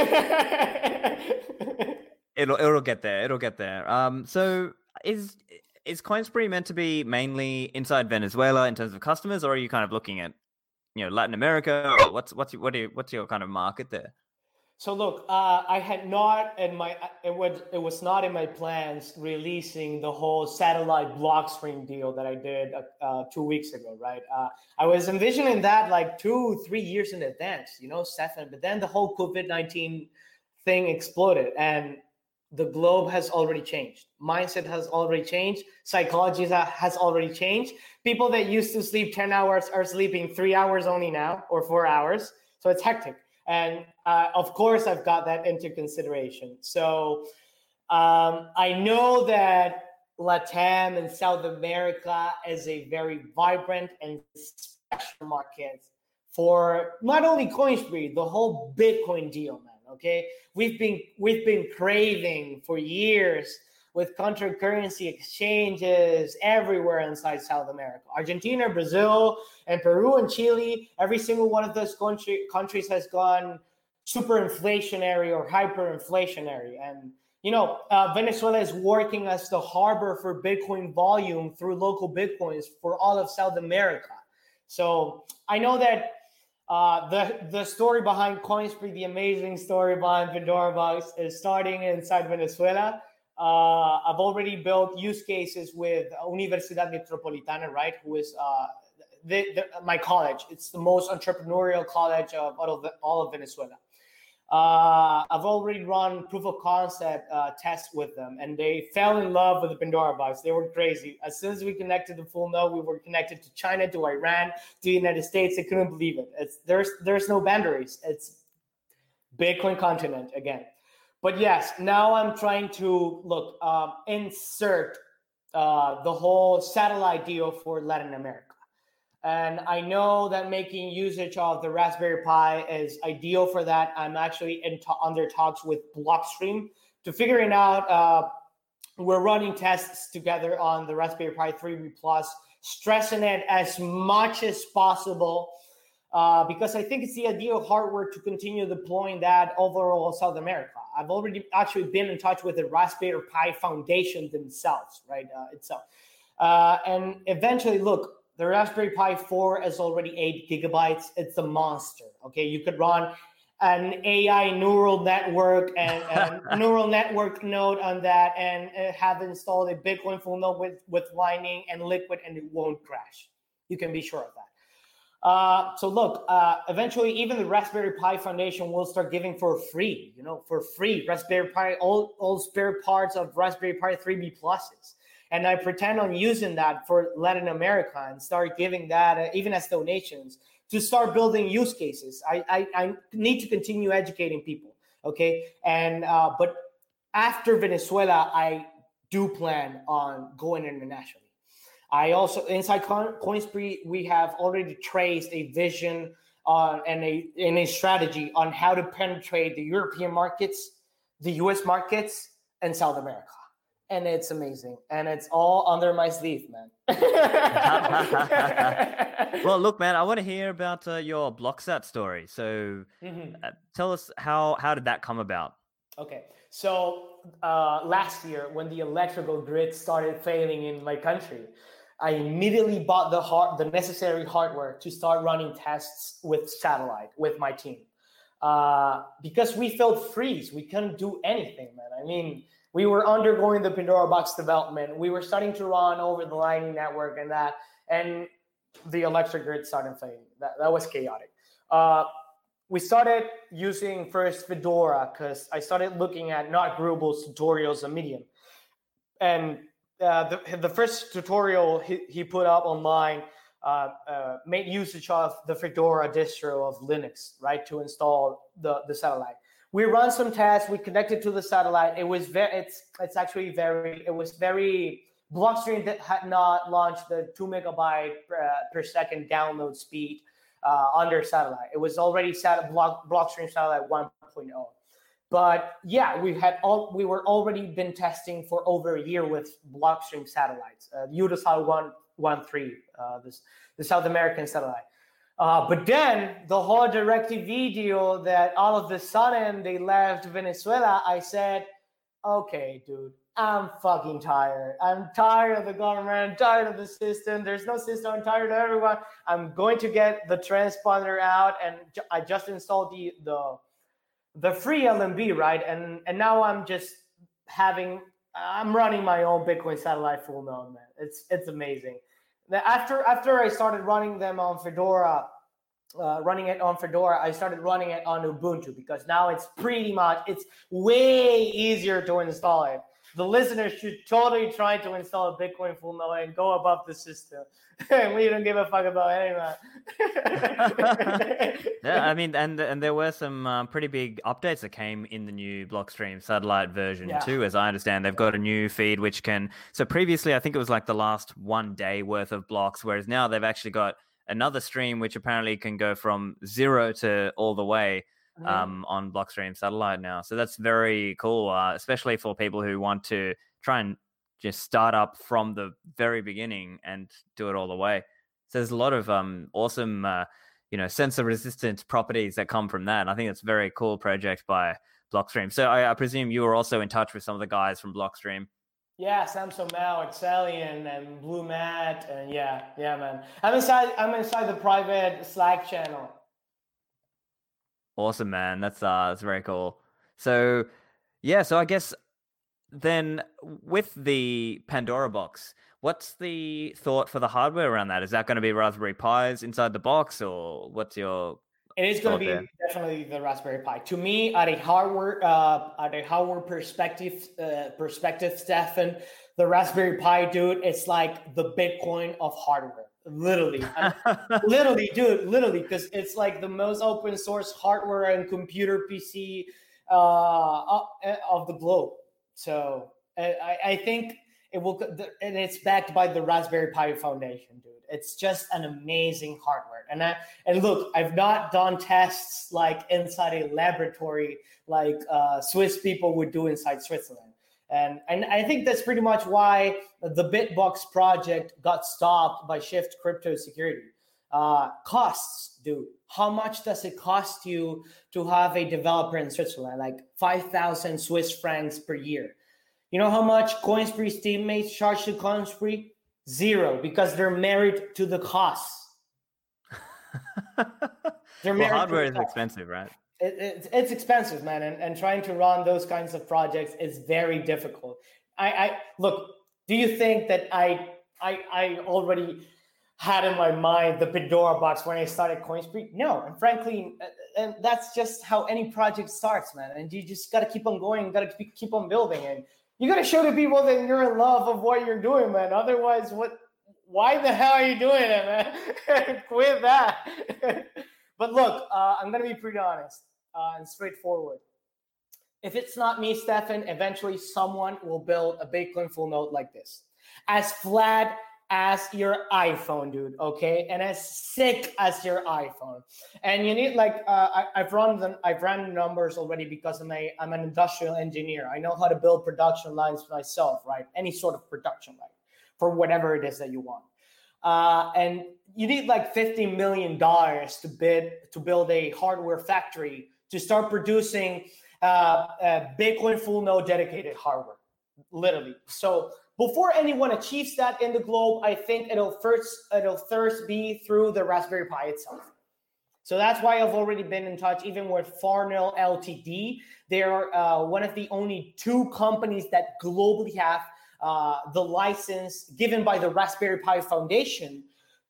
it'll it'll get there. It'll get there. Um, so is is Coinspree meant to be mainly inside Venezuela in terms of customers, or are you kind of looking at you know Latin America? What's what's what you, what's your kind of market there? So look, uh, I had not in my it was it was not in my plans releasing the whole satellite Blockstream deal that I did uh, uh, two weeks ago, right? Uh, I was envisioning that like two three years in advance, you know, Stephan. But then the whole COVID nineteen thing exploded, and the globe has already changed. Mindset has already changed. Psychology has already changed. People that used to sleep 10 hours are sleeping three hours only now or four hours. So it's hectic. And uh, of course, I've got that into consideration. So um, I know that Latam and South America is a very vibrant and special market for not only Coinspree, the whole Bitcoin deal, man Okay, we've been we've been craving for years with currency exchanges everywhere inside South America. Argentina, Brazil, and Peru and Chile, every single one of those country, countries has gone super inflationary or hyperinflationary. And, you know, uh, Venezuela is working as the harbor for Bitcoin volume through LocalBitcoins for all of South America. So I know that uh, the the story behind Coinspree, the amazing story behind Pandora Box, is starting inside Venezuela. Uh, I've already built use cases with Universidad Metropolitana, right? Who is uh, the, the, my college? It's the most entrepreneurial college of all of, all of Venezuela. Uh, I've already run proof of concept uh, tests with them, and they fell in love with the Pandora box. They were crazy. As soon as we connected the full node, we were connected to China, to Iran, to the United States. They couldn't believe it. It's there's there's no boundaries. It's Bitcoin continent again. But yes, now I'm trying to look um, insert uh, the whole satellite deal for Latin America. And I know that making usage of the Raspberry Pi is ideal for that. I'm actually in t- under talks with Blockstream to figuring out. Uh, we're running tests together on the Raspberry Pi 3B Plus, stressing it as much as possible uh, because I think it's the ideal hardware to continue deploying that overall South America. I've already actually been in touch with the Raspberry Pi Foundation themselves, right? Uh, itself. Uh, and eventually, look, the Raspberry Pi 4 is already eight gigabytes. It's a monster. Okay, you could run an AI neural network and, a neural network node on that, and uh, have installed a Bitcoin full node with with Lightning and Liquid, and it won't crash. You can be sure of that. Uh, so look, uh, eventually, even the Raspberry Pi Foundation will start giving for free. You know, for free Raspberry Pi, all all spare parts of Raspberry Pi 3B pluses and I pretend on using that for Latin America and start giving that uh, even as donations to start building use cases. I, I, I need to continue educating people. Okay, and uh, but after Venezuela, I do plan on going internationally. I also inside Coinspree we have already traced a vision uh, and a and a strategy on how to penetrate the European markets, the U.S. markets, and South America and it's amazing and it's all under my sleeve man well look man i want to hear about uh, your blocksat story so mm-hmm. uh, tell us how how did that come about okay so uh, last year when the electrical grid started failing in my country I immediately bought the hard, the necessary hardware to start running tests with satellite with my team. Uh, because we felt freeze, we couldn't do anything, man. I mean, we were undergoing the Pandora box development. We were starting to run over the Lightning network and that, and the electric grid started failing. That, that was chaotic. Uh, we started using first Fedora because I started looking at Not Grubles tutorials on Medium. And uh, the, the first tutorial he, he put up online uh, uh, made usage of the Fedora distro of Linux, right, to install the, the satellite. We run some tests. We connected to the satellite. It was very. It's it's actually very. It was very. Blockstream that had not launched the two megabyte per, uh, per second download speed uh, under satellite. It was already set block Blockstream satellite 1.0. But yeah, we had all we were already been testing for over a year with Blockstream satellites, uh, Eutelsat one one three, uh, this the South American satellite. Uh, but then the whole DirecTV deal that all of the sudden they left Venezuela, I said, okay, dude, I'm fucking tired. I'm tired of the government. I'm tired of the system. There's no system. I'm tired of everyone. I'm going to get the transponder out, and I just installed the the the free LNB, right? And and now I'm just having I'm running my own Bitcoin satellite full node, man. It's it's amazing. After after I started running them on Fedora, uh, running it on Fedora, I started running it on Ubuntu because now it's pretty much it's way easier to install it the listeners should totally try to install a Bitcoin full node and go above the system. and we don't give a fuck about any of that. yeah, I mean, and and there were some um, pretty big updates that came in the new Blockstream satellite version yeah. too. As I understand, they've got a new feed which can. So previously, I think it was like the last one day worth of blocks, whereas now they've actually got another stream which apparently can go from zero to all the way. Um, on Blockstream satellite now. So that's very cool, uh, especially for people who want to try and just start up from the very beginning and do it all the way. So there's a lot of um, awesome, uh, you know, censor resistant properties that come from that. And I think it's a very cool project by Blockstream. So I, I, presume you were also in touch with some of the guys from Blockstream. Yeah, Samson Mow, Excellion, and Blue Matt, and yeah, yeah, man. I'm inside. I'm inside the private Slack channel. Awesome, man. That's uh, that's very cool. So, yeah. So I guess then with the Pandora box, what's the thought for the hardware around that? Is that going to be Raspberry Pis inside the box, or what's your? It is going to be there? definitely the Raspberry Pi. To me, at a hardware uh, at a hardware perspective, uh, perspective, Stephan, the Raspberry Pi, dude, it's like the Bitcoin of hardware literally. Literally dude literally because it's like the most open source hardware and computer pc uh, of the globe. So I, I think it will and it's backed by the raspberry pi foundation dude. It's just an amazing hardware. And I, and look i've not done tests like inside a laboratory like uh, swiss people would do inside switzerland and, and I think that's pretty much why the Bitbox project got stopped by Shift Crypto Security. Uh, costs, dude. How much does it cost you to have a developer in Switzerland? Like 5,000 Swiss francs per year. You know how much Coinspree's teammates charge to Coinspree? Zero, because they're married to the costs. they're well, hardware is expensive, right? It, it's, expensive, man, and, and trying to run those kinds of projects is very difficult. I, I look. Do you think that I I I already had in my mind the Pandora box when I started Coinspree? No, and frankly, and that's just how any project starts, man. And you just got to keep on going, got to keep on building, and you got to show the people that you're in love of what you're doing, man. Otherwise, what? Why the hell are you doing it, man? Quit that. but look, uh, I'm gonna be pretty honest uh, and straightforward. If it's not me, Stephan, eventually someone will build a Bitcoin full node like this, as flat as your iPhone, dude. Okay, and as sick as your iPhone. And you need like uh, I, have run the, I've run numbers already because I'm a I'm an industrial engineer. I know how to build production lines myself, right? Any sort of production line for whatever it is that you want. Uh, and you need like fifty million dollars to bid to build a hardware factory to start producing uh, Bitcoin full node dedicated hardware, literally. So before anyone achieves that in the globe, I think it'll first it'll first be through the Raspberry Pi itself. So that's why I've already been in touch, even with Farnell Ltd. They're uh, one of the only two companies that globally have uh, the license given by the Raspberry Pi Foundation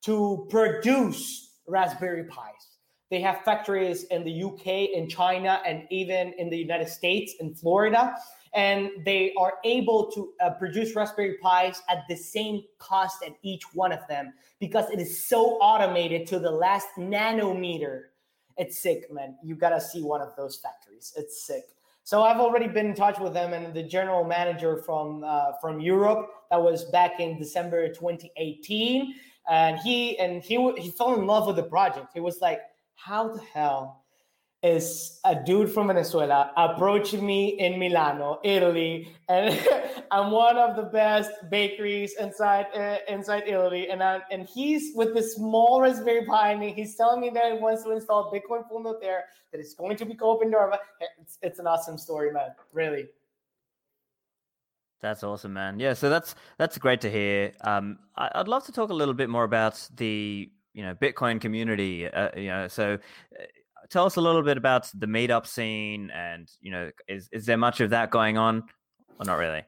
to produce Raspberry Pis. They have factories in the UK, in China, and even in the United States, in Florida. And they are able to uh, produce Raspberry Pis at the same cost at each one of them because it is so automated to the last nanometer. It's sick, man. You gotta see one of those factories. It's sick. So I've already been in touch with them and the general manager from uh, from Europe. That was back in December 2018, and he and he he fell in love with the project. He was like, "How the hell is a dude from Venezuela approaching me in Milano, Italy, and I'm one of the best bakeries inside uh, inside Italy, and I, and he's with this small Raspberry Pi, and he's telling me that he wants to install Bitcoin full node there, that it's going to be open door. It's, it's an awesome story, man. Really. That's awesome, man. Yeah, so that's that's great to hear. Um, I, would love to talk a little bit more about the you know Bitcoin community. Uh, you know, so uh, tell us a little bit about the meetup scene and you know is is there much of that going on or not really?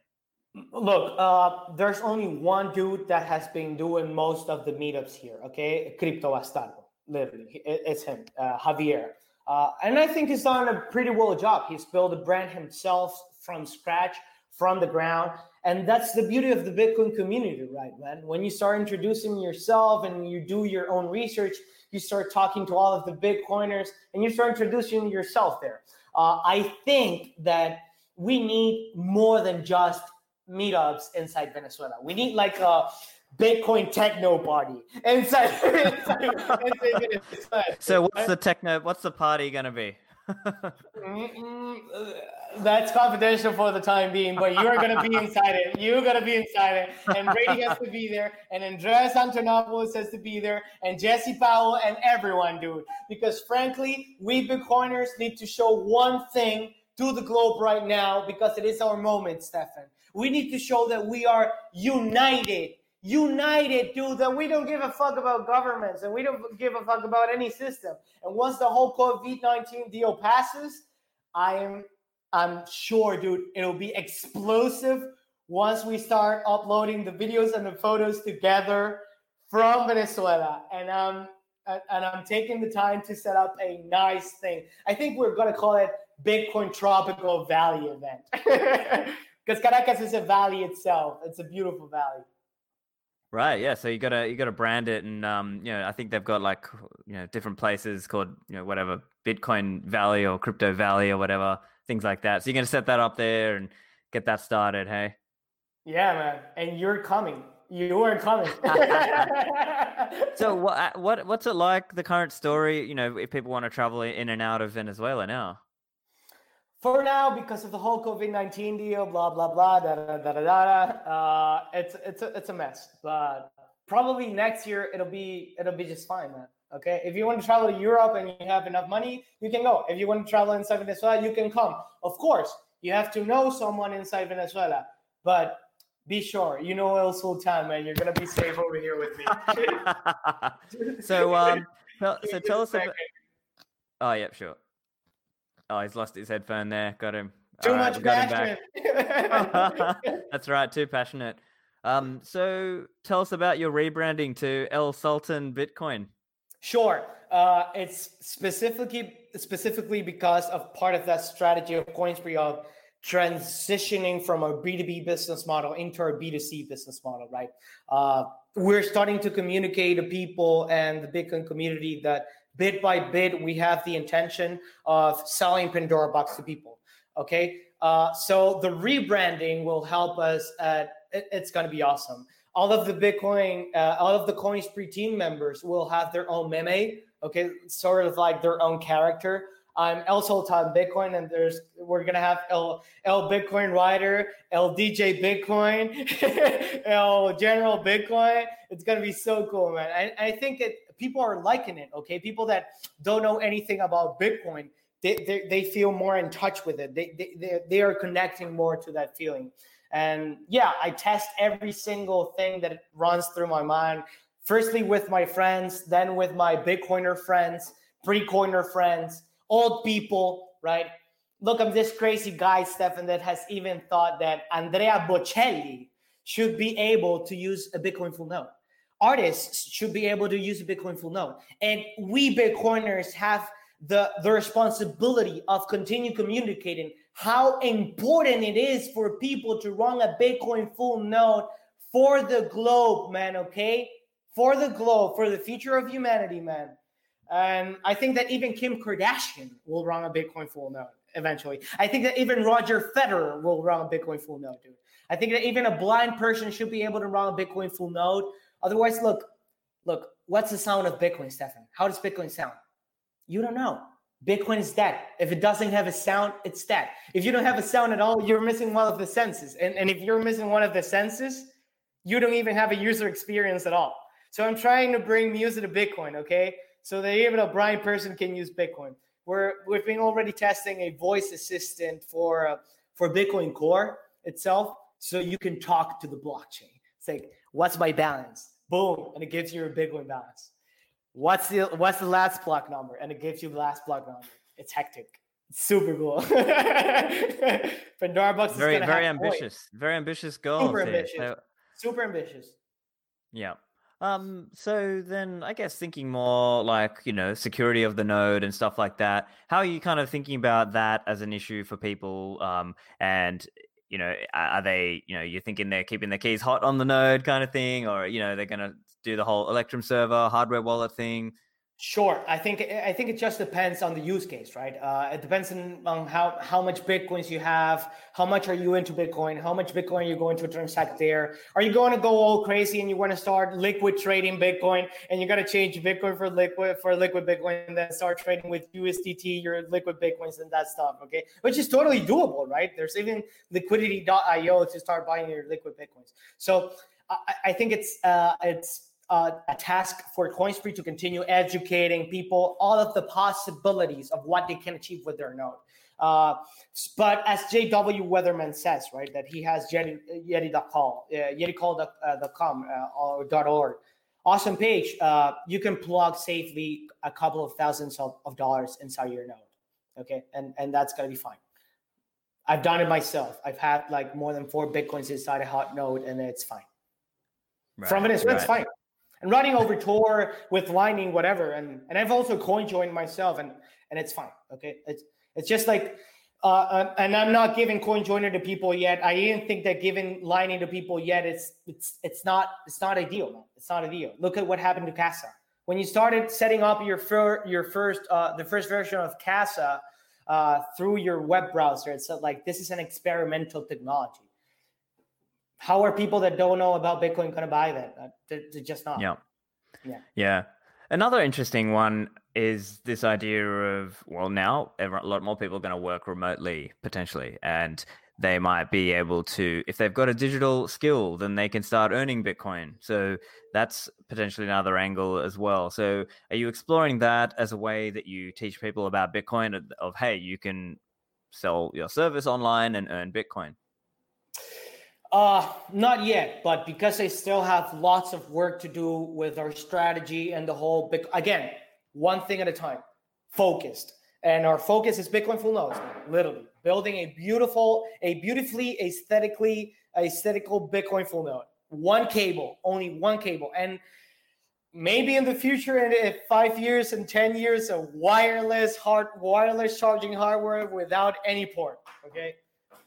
Look uh, there's only one dude that has been doing most of the meetups here okay? Crypto bastardo literally it's him uh, javier. Uh, and i think he's done a pretty well job. He's built a brand himself from scratch from the ground and that's the beauty of the bitcoin community right man when you start introducing yourself and you do your own research you start talking to all of the Bitcoiners, and you start introducing yourself there. Uh, I think that we need more than just meetups inside Venezuela. We need like a Bitcoin techno party inside. inside, inside so what's the techno? What's the party gonna be? That's confidential for the time being, but you're gonna be inside it. You're gonna be inside it, and Brady has to be there, and Andreas Antonopoulos has to be there, and Jesse Powell, and everyone, dude. Because frankly, we Bitcoiners need to show one thing to the globe right now because it is our moment, Stephan. We need to show that we are united united, dude, that we don't give a fuck about governments and we don't give a fuck about any system. And once the whole COVID 19 deal passes, I am I'm sure, dude, it'll be explosive once we start uploading the videos and the photos together from Venezuela. And um and I'm taking the time to set up a nice thing. I think we're gonna call it Bitcoin Tropical Valley event. Because Caracas is a valley itself. It's a beautiful valley. Right. Yeah. So you gotta you gotta brand it, and um, you know, I think they've got like you know different places called you know whatever Bitcoin Valley or Crypto Valley or whatever things like that. So you're gonna set that up there and get that started. Hey. Yeah, man. And you're coming. You are coming. so what what what's it like the current story? You know, if people want to travel in and out of Venezuela now for now, because of the whole COVID nineteen deal, blah blah blah, da da da da da, uh, it's it's a, it's a mess. But probably next year it'll be it'll be just fine, man. Okay, if you want to travel to Europe and you have enough money, you can go. If you want to travel inside Venezuela, you can come. Of course, you have to know someone inside Venezuela, but be sure you know El Sultan, man. You're gonna be safe over here with me. so um, so tell us about. Oh yeah, sure. Oh, he's lost his headphone there. Got him. Too All much right, passion. That's right. Too passionate. Um, so tell us about your rebranding to El Sultan Bitcoin. Sure. Uh, it's specifically specifically because of part of that strategy of Coinspree of transitioning from a B2B business model into a B2C business model, right? Uh, we're starting to communicate to people and the Bitcoin community that bit by bit, we have the intention of selling Pandora Box to people. Okay. Uh, so the rebranding will help us at it, it's going to be awesome. All of the Bitcoin, uh, all of the Coinspree team members will have their own meme. Okay. Sort of like their own character. I'm El Sultan Bitcoin, and there's we're gonna have El El Bitcoin Rider, El DJ Bitcoin, El General Bitcoin. It's gonna be so cool, man. I, I think it people are liking it. Okay, people that don't know anything about Bitcoin, they, they, they feel more in touch with it. They, they, they, are connecting more to that feeling. And yeah, I test every single thing that runs through my mind. Firstly, with my friends, then with my Bitcoiner friends, pre-coiner friends, old people, right? Look, I'm this crazy guy, Stephan, that has even thought that Andrea Bocelli should be able to use a Bitcoin full node. Artists should be able to use a Bitcoin full node. And we Bitcoiners have the, the responsibility of continue communicating how important it is for people to run a Bitcoin full node for the globe, man, okay? For the globe, for the future of humanity, man. And I think that even Kim Kardashian will run a Bitcoin full node eventually. I think that even Roger Federer will run a Bitcoin full node, dude. I think that even a blind person should be able to run a Bitcoin full node. Otherwise, look, look, what's the sound of Bitcoin, Stephan? How does Bitcoin sound? You don't know. Bitcoin is dead. If it doesn't have a sound, it's dead. If you don't have a sound at all, you're missing one of the senses. And, and if you're missing one of the senses, you don't even have a user experience at all. So I'm trying to bring music to Bitcoin, okay? So that even a blind person can use Bitcoin. We're we've been already testing a voice assistant for uh, for Bitcoin Core itself, so you can talk to the blockchain. It's like, what's my balance? Boom, and it gives you a Bitcoin balance. What's the what's the last block number? And it gives you the last block number. It's hectic. It's super cool. Pandora Box very very ambitious. Very ambitious goal. Super ambitious. So, super ambitious. Yeah. Um, so then I guess thinking more like, you know, security of the node and stuff like that, how are you kind of thinking about that as an issue for people? Um, and, you know, are they, you know, you're thinking they're keeping their keys hot on the node kind of thing, or, you know, they're going to do the whole Electrum server hardware wallet thing? Sure, I think I think it just depends on the use case, right? Uh, it depends on, on, how how much bitcoins you have, how much are you into Bitcoin, how much Bitcoin are you going to transact there. Are you going to go all crazy and you want to start liquid trading Bitcoin and you're going to change Bitcoin for liquid for liquid Bitcoin and then start trading with USDT, your liquid Bitcoins and that stuff, okay? Which is totally doable, right? There's even liquidity.io to start buying your liquid Bitcoins. So I, I think it's uh, it's uh, a task for Coinspree to continue educating people all of the possibilities of what they can achieve with their node. Uh, but as JW Weatherman says, right, that he has Yeti, Yeti.com, uh, YetiCold.com uh, or .org. Awesome page. Uh, you can plug safely a couple of thousands of, of dollars inside your node. Okay, and and that's gonna be fine. I've done it myself. I've had like more than four bitcoins inside a hot node, and it's fine. Right, From it, right. it's fine and running over Tor with Lightning, whatever. And and I've also coin joined myself, and and it's fine. Okay, it's it's just like. Uh, uh and I'm not giving CoinJoiner to people yet. I even think that giving Lightning to people yet, it's it's it's not it's not ideal. Man. It's not ideal. Look at what happened to Casa. When you started setting up your fir- your first uh, the first version of Casa uh, through your web browser, It said like this is an experimental technology how are people that don't know about Bitcoin going to buy that? Uh, they're, they're just not. Yeah. Yeah. Yeah. Another interesting one is this idea of well, now a lot more people are going to work remotely potentially, and they might be able to, if they've got a digital skill, then they can start earning Bitcoin. So that's potentially another angle as well. So are you exploring that as a way that you teach people about Bitcoin? Of, of hey, you can sell your service online and earn Bitcoin? Uh, not yet, but because I still have lots of work to do with our strategy and the whole again, one thing at a time, focused. And our focus is Bitcoin full nodes, literally building a beautiful, a beautifully aesthetically aesthetical Bitcoin full node. One cable, only one cable. And maybe in the future, in five years and 10 years, a wireless hard wireless charging hardware without any port. Okay.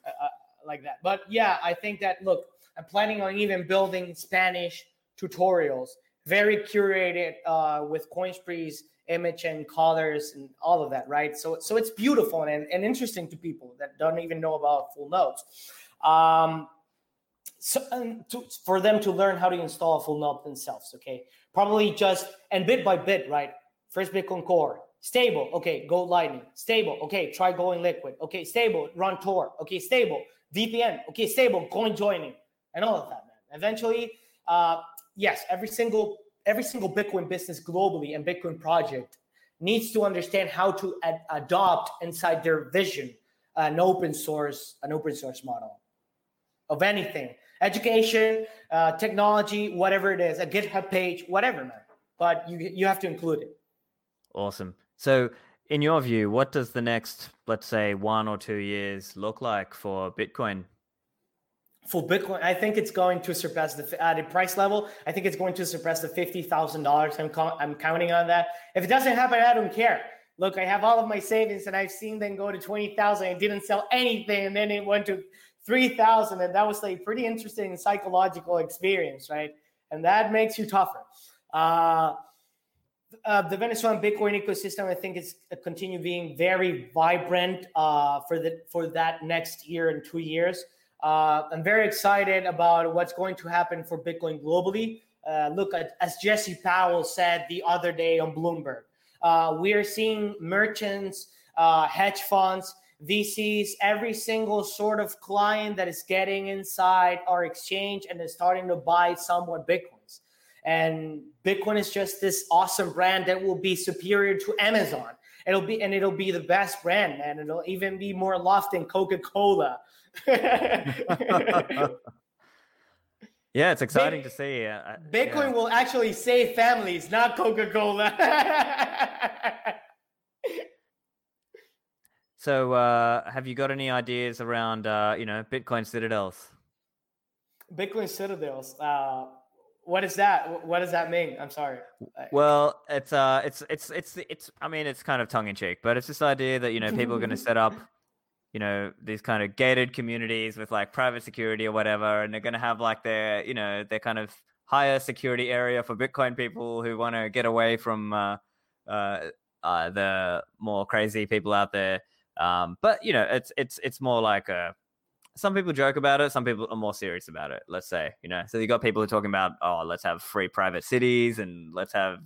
Uh, uh like that. But yeah, I think that look, I'm planning on even building Spanish tutorials, very curated uh, with Coinspree's image and colors and all of that, right? So so it's beautiful and, and interesting to people that don't even know about full nodes. Um, so to, for them to learn how to install a full node themselves, okay? Probably just and bit by bit, right? First Bitcoin Core, stable, okay, go Lightning, stable, okay, try going liquid, okay, stable, run Tor, okay, stable, VPN, okay, stable, coin joining, and all of that, man. Eventually, uh, yes, every single every single Bitcoin business globally and Bitcoin project needs to understand how to ad- adopt inside their vision an open source an open source model. of anything education, uh, technology, whatever it is, a GitHub page, whatever, man. But you you have to include it. Awesome. So, in your view, what does the next, let's say, one or two years look like for Bitcoin? For Bitcoin, I think it's going to surpass the at a price level. I think it's going to surpass the fifty thousand dollars. I'm I'm counting on that. If it doesn't happen, I don't care. Look, I have all of my savings, and I've seen them go to twenty thousand. I didn't sell anything, and then it went to 3000 and that was a pretty interesting psychological experience right and that makes you tougher uh, uh, the venezuelan bitcoin ecosystem i think is uh, continue being very vibrant uh, for the for that next year and two years uh, i'm very excited about what's going to happen for bitcoin globally uh, look at, as jesse powell said the other day on bloomberg we are seeing merchants hedge funds VCs, every single sort of client that is getting inside our exchange and is starting to buy somewhat Bitcoins. And Bitcoin is just this awesome brand that will be superior to Amazon. It'll be and it'll be the best brand, and it'll even be more loved than Coca-Cola. yeah, it's exciting to see. Uh, Bitcoin yeah. will actually save families, not Coca-Cola. So, uh, have you got any ideas around, uh, you know, Bitcoin citadels? Bitcoin citadels. What is that? What does that mean? I'm sorry. Well, it's uh, it's it's it's it's. I mean, it's kind of tongue in cheek, but it's this idea that you know people are going to set up, you know, these kind of gated communities with like private security or whatever, and they're going to have like their, you know, their kind of higher security area for Bitcoin people who want to get away from uh, uh, uh, the more crazy people out there. Um, but you know, it's it's it's more like a. Some people joke about it. Some people are more serious about it. Let's say, you know, so you got people who are talking about, oh, let's have free private cities and let's have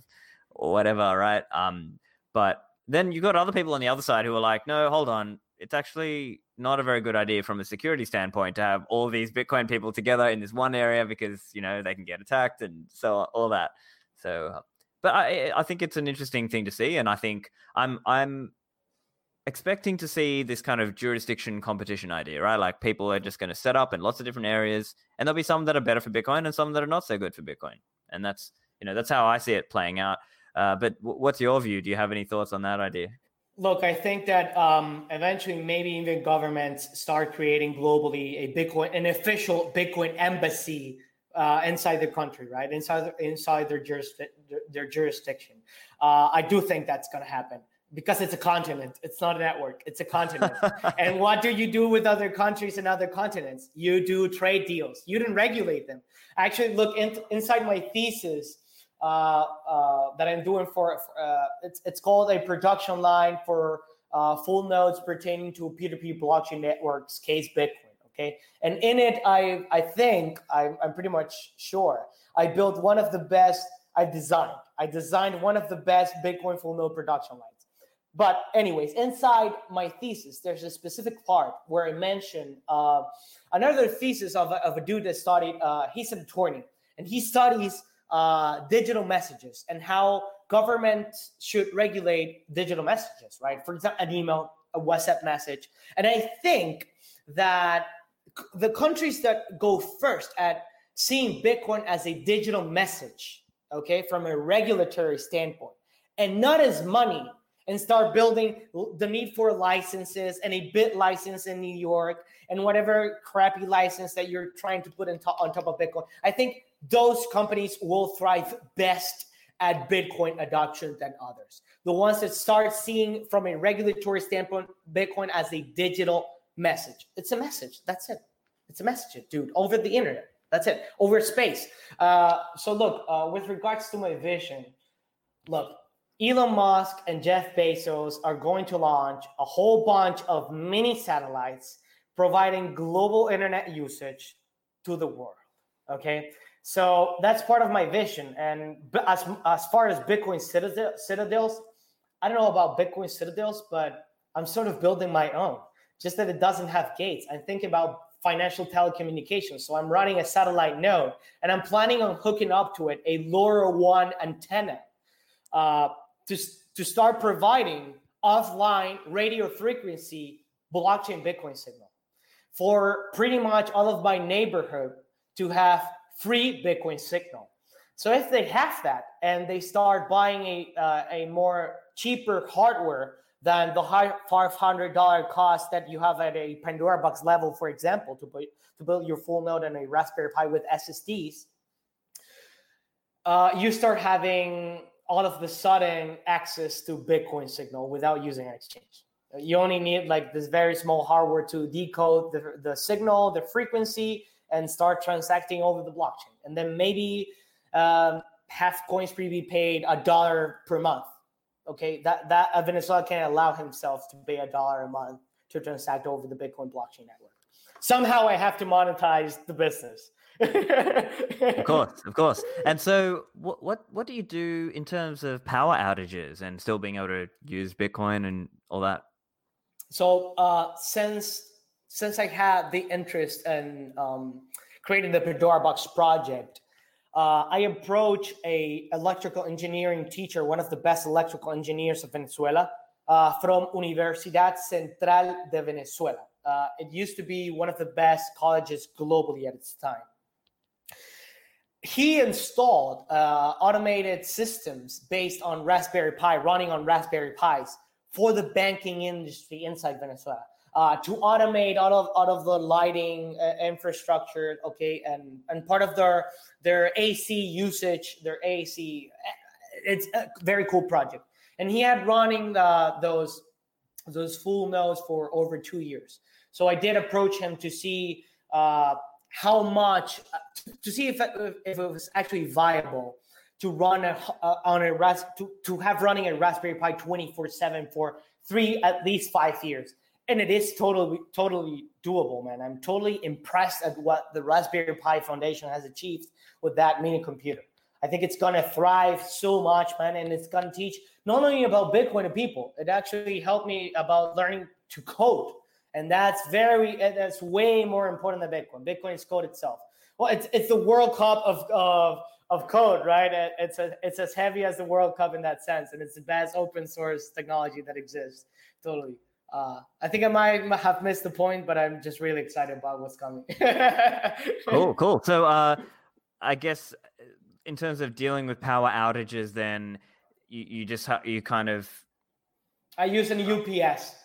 whatever, right? Um, but then you got other people on the other side who are like, no, hold on, it's actually not a very good idea from a security standpoint to have all these Bitcoin people together in this one area because you know they can get attacked and so all that. So, but I I think it's an interesting thing to see, and I think I'm I'm expecting to see this kind of jurisdiction competition idea, right? Like people are just going to set up in lots of different areas, and there'll be some that are better for Bitcoin and some that are not so good for Bitcoin, and that's you know that's how I see it playing out. Uh, but w- what's your view? Do you have any thoughts on that idea? Look, I think that um, eventually maybe even governments start creating globally a Bitcoin, an official Bitcoin embassy uh, inside the country, right? Inside inside their, jurisdi- their jurisdiction. Uh, I do think that's going to happen because it's a continent. It's not a network. It's a continent. and what do you do with other countries and other continents? You do trade deals. You didn't regulate them. Actually, look in, inside my thesis uh, uh, that I'm doing for. Uh, it's it's called a production line for uh, full nodes pertaining to P2P blockchain networks, case Bitcoin. Okay, and in it, I I think I'm, I'm pretty much sure I built one of the best. I designed. I designed one of the best Bitcoin full node production lines but anyways, inside my thesis, there's a specific part where I mention uh, another thesis of a, of a dude that studied. Uh, he's an attorney, and he studies uh, digital messages and how governments should regulate digital messages. Right, for example, an email, a WhatsApp message, and I think that the countries that go first at seeing Bitcoin as a digital message, okay, from a regulatory standpoint, and not as money and start building the need for licenses and a BitLicense in New York and whatever crappy license that you're trying to put on top of Bitcoin. I think those companies will thrive best at Bitcoin adoption than others. The ones that start seeing from a regulatory standpoint Bitcoin as a digital message. It's a message. That's it. It's a message, dude, over the internet. That's it. Over space. Uh, so look, uh, with regards to my vision, look, Elon Musk and Jeff Bezos are going to launch a whole bunch of mini satellites providing global internet usage to the world. Okay. So that's part of my vision. And as, as far as Bitcoin citadels, I don't know about Bitcoin citadels, but I'm sort of building my own, just that it doesn't have gates. I'm thinking about financial telecommunications. So I'm running a satellite node and I'm planning on hooking up to it a LoRaWAN antenna. Uh, to, to start providing offline radio frequency blockchain Bitcoin signal. for pretty much all of my neighborhood to have free Bitcoin signal. So if they have that and they start buying a uh, a more cheaper hardware than the high $500 cost that you have at a Pandora box level, for example, to, put, to build your full node on a Raspberry Pi with SSDs, uh, you start having all of the sudden access to Bitcoin signal without using an exchange. You only need like this very small hardware to decode the, the signal, the frequency, and start transacting over the blockchain. And then maybe um, have Coinspree be paid a dollar per month Okay, that that uh, Venezuela can't allow himself to pay a dollar a month to transact over the Bitcoin blockchain network. Somehow, I have to monetize the business. Of course, of course. And so, what what what do you do in terms of power outages and still being able to use Bitcoin and all that? So, uh, since since I had the interest in um, creating the Pandora Box project, uh, I approached a electrical engineering teacher, one of the best electrical engineers of Venezuela, uh, from Universidad Central de Venezuela. Uh, it used to be one of the best colleges globally at its time. He installed uh, automated systems based on Raspberry Pi, running on Raspberry Pis for the banking industry inside Venezuela uh, to automate out of out of the lighting uh, infrastructure. Okay, and and part of their their AC usage, their AC. It's a very cool project, and he had running the, those those full nodes for over two years. So I did approach him to see uh, how much to see if if it was actually viable to run a, uh, on a ras to, to have running a Raspberry Pi 24 7 for three at least five years. And it is totally totally doable man. I'm totally impressed at what the raspberry pi foundation has achieved with that mini computer. I think it's to thrive so much man and it's to teach not only about bitcoin to people it actually helped me about learning to code and that's very that's way more important than bitcoin bitcoin is code itself well it's, it's the world cup of, of of code right it's a, it's as heavy as the world cup in that sense and it's the best open source technology that exists totally uh, I think I might have missed the point, but I'm just really excited about what's coming. cool, cool. So, uh, I guess uh, in terms of dealing with power outages, then you, you just ha- you kind of. I use an UPS.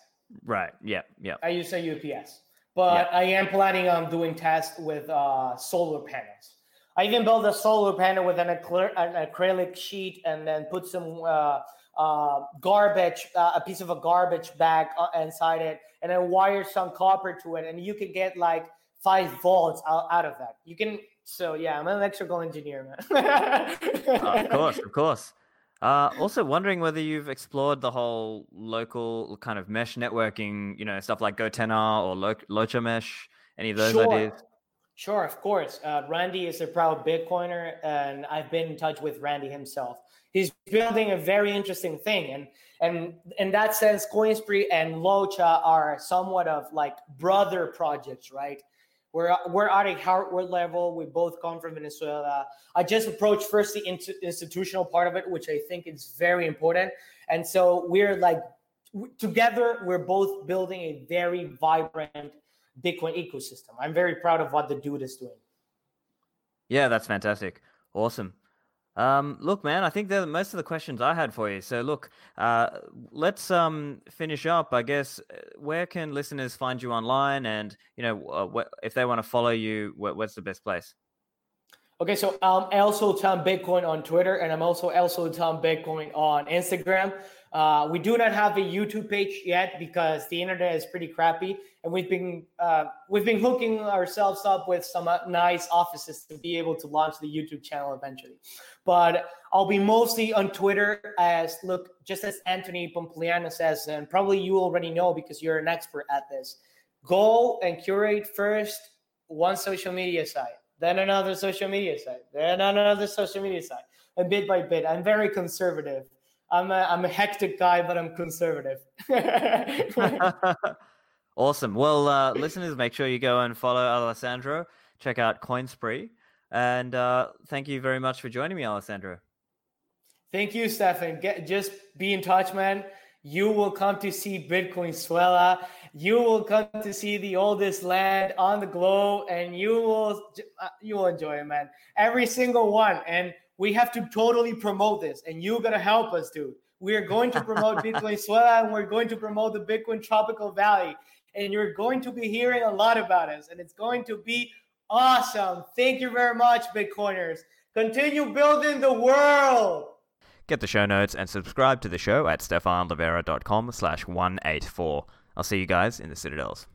Right. Yeah. Yeah. I use a UPS, but I am planning on doing tests with uh, solar panels. I even built a solar panel with an, acry- an acrylic sheet and then put some uh, uh, garbage, uh, a piece of a garbage bag uh, inside it, and then wire some copper to it, and you can get like five volts out, out of that. You can. So yeah, I'm an electrical engineer, man. of course, of course. Uh, also wondering whether you've explored the whole local kind of mesh networking, you know, stuff like Gotenna or Lo- Locha Mesh. Any of those sure. ideas? Sure, of course. Uh, Randy is a proud Bitcoiner, and I've been in touch with Randy himself he's building a very interesting thing and and in that sense coinspree and locha are somewhat of like brother projects right we're we're at a hardware level. We both come from venezuela. I just approached first the institutional part of it which i think is very important. And so we're like together we're both building a very vibrant bitcoin ecosystem. I'm very proud of what the dude is doing. Yeah that's fantastic. Awesome um, look, man, I think they're most of the questions I had for you. So, look, uh, let's um, finish up. I guess uh, where can listeners find you online, and you know, uh, wh- if they want to follow you, wh- what's the best place? Okay, so I'm also Tom Bitcoin on Twitter, and I'm also also Tom Bitcoin on Instagram. Uh, we do not have a YouTube page yet because the internet is pretty crappy, and we've been uh, we've been hooking ourselves up with some uh, nice offices to be able to launch the YouTube channel eventually. But I'll be mostly on Twitter as look just as Anthony Pompliano says, and probably you already know because you're an expert at this. Go and curate first one social media site, then another social media site, then another social media site, and bit by bit. I'm very conservative I'm a, I'm a hectic guy, but I'm conservative. awesome. Well, uh, listeners, make sure you go and follow Alessandro. Check out Coinspree. And uh, thank you very much for joining me, Alessandro. Thank you, Stephan. Get, just be in touch, man. You will come to see Bitcoinzuela. you will come to see the oldest land on the globe, and you will uh, you will enjoy it, man. Every single one, and we have to totally promote this, and you're gonna help us, dude. We are going to promote Bitcoin Bitcoinzuela, and we're going to promote the Bitcoin Tropical Valley, and you're going to be hearing a lot about us, and it's going to be awesome. Thank you very much, Bitcoiners. Continue building the world. Get the show notes and subscribe to the show at stephanlivera.com slash 184. I'll see you guys in the Citadels.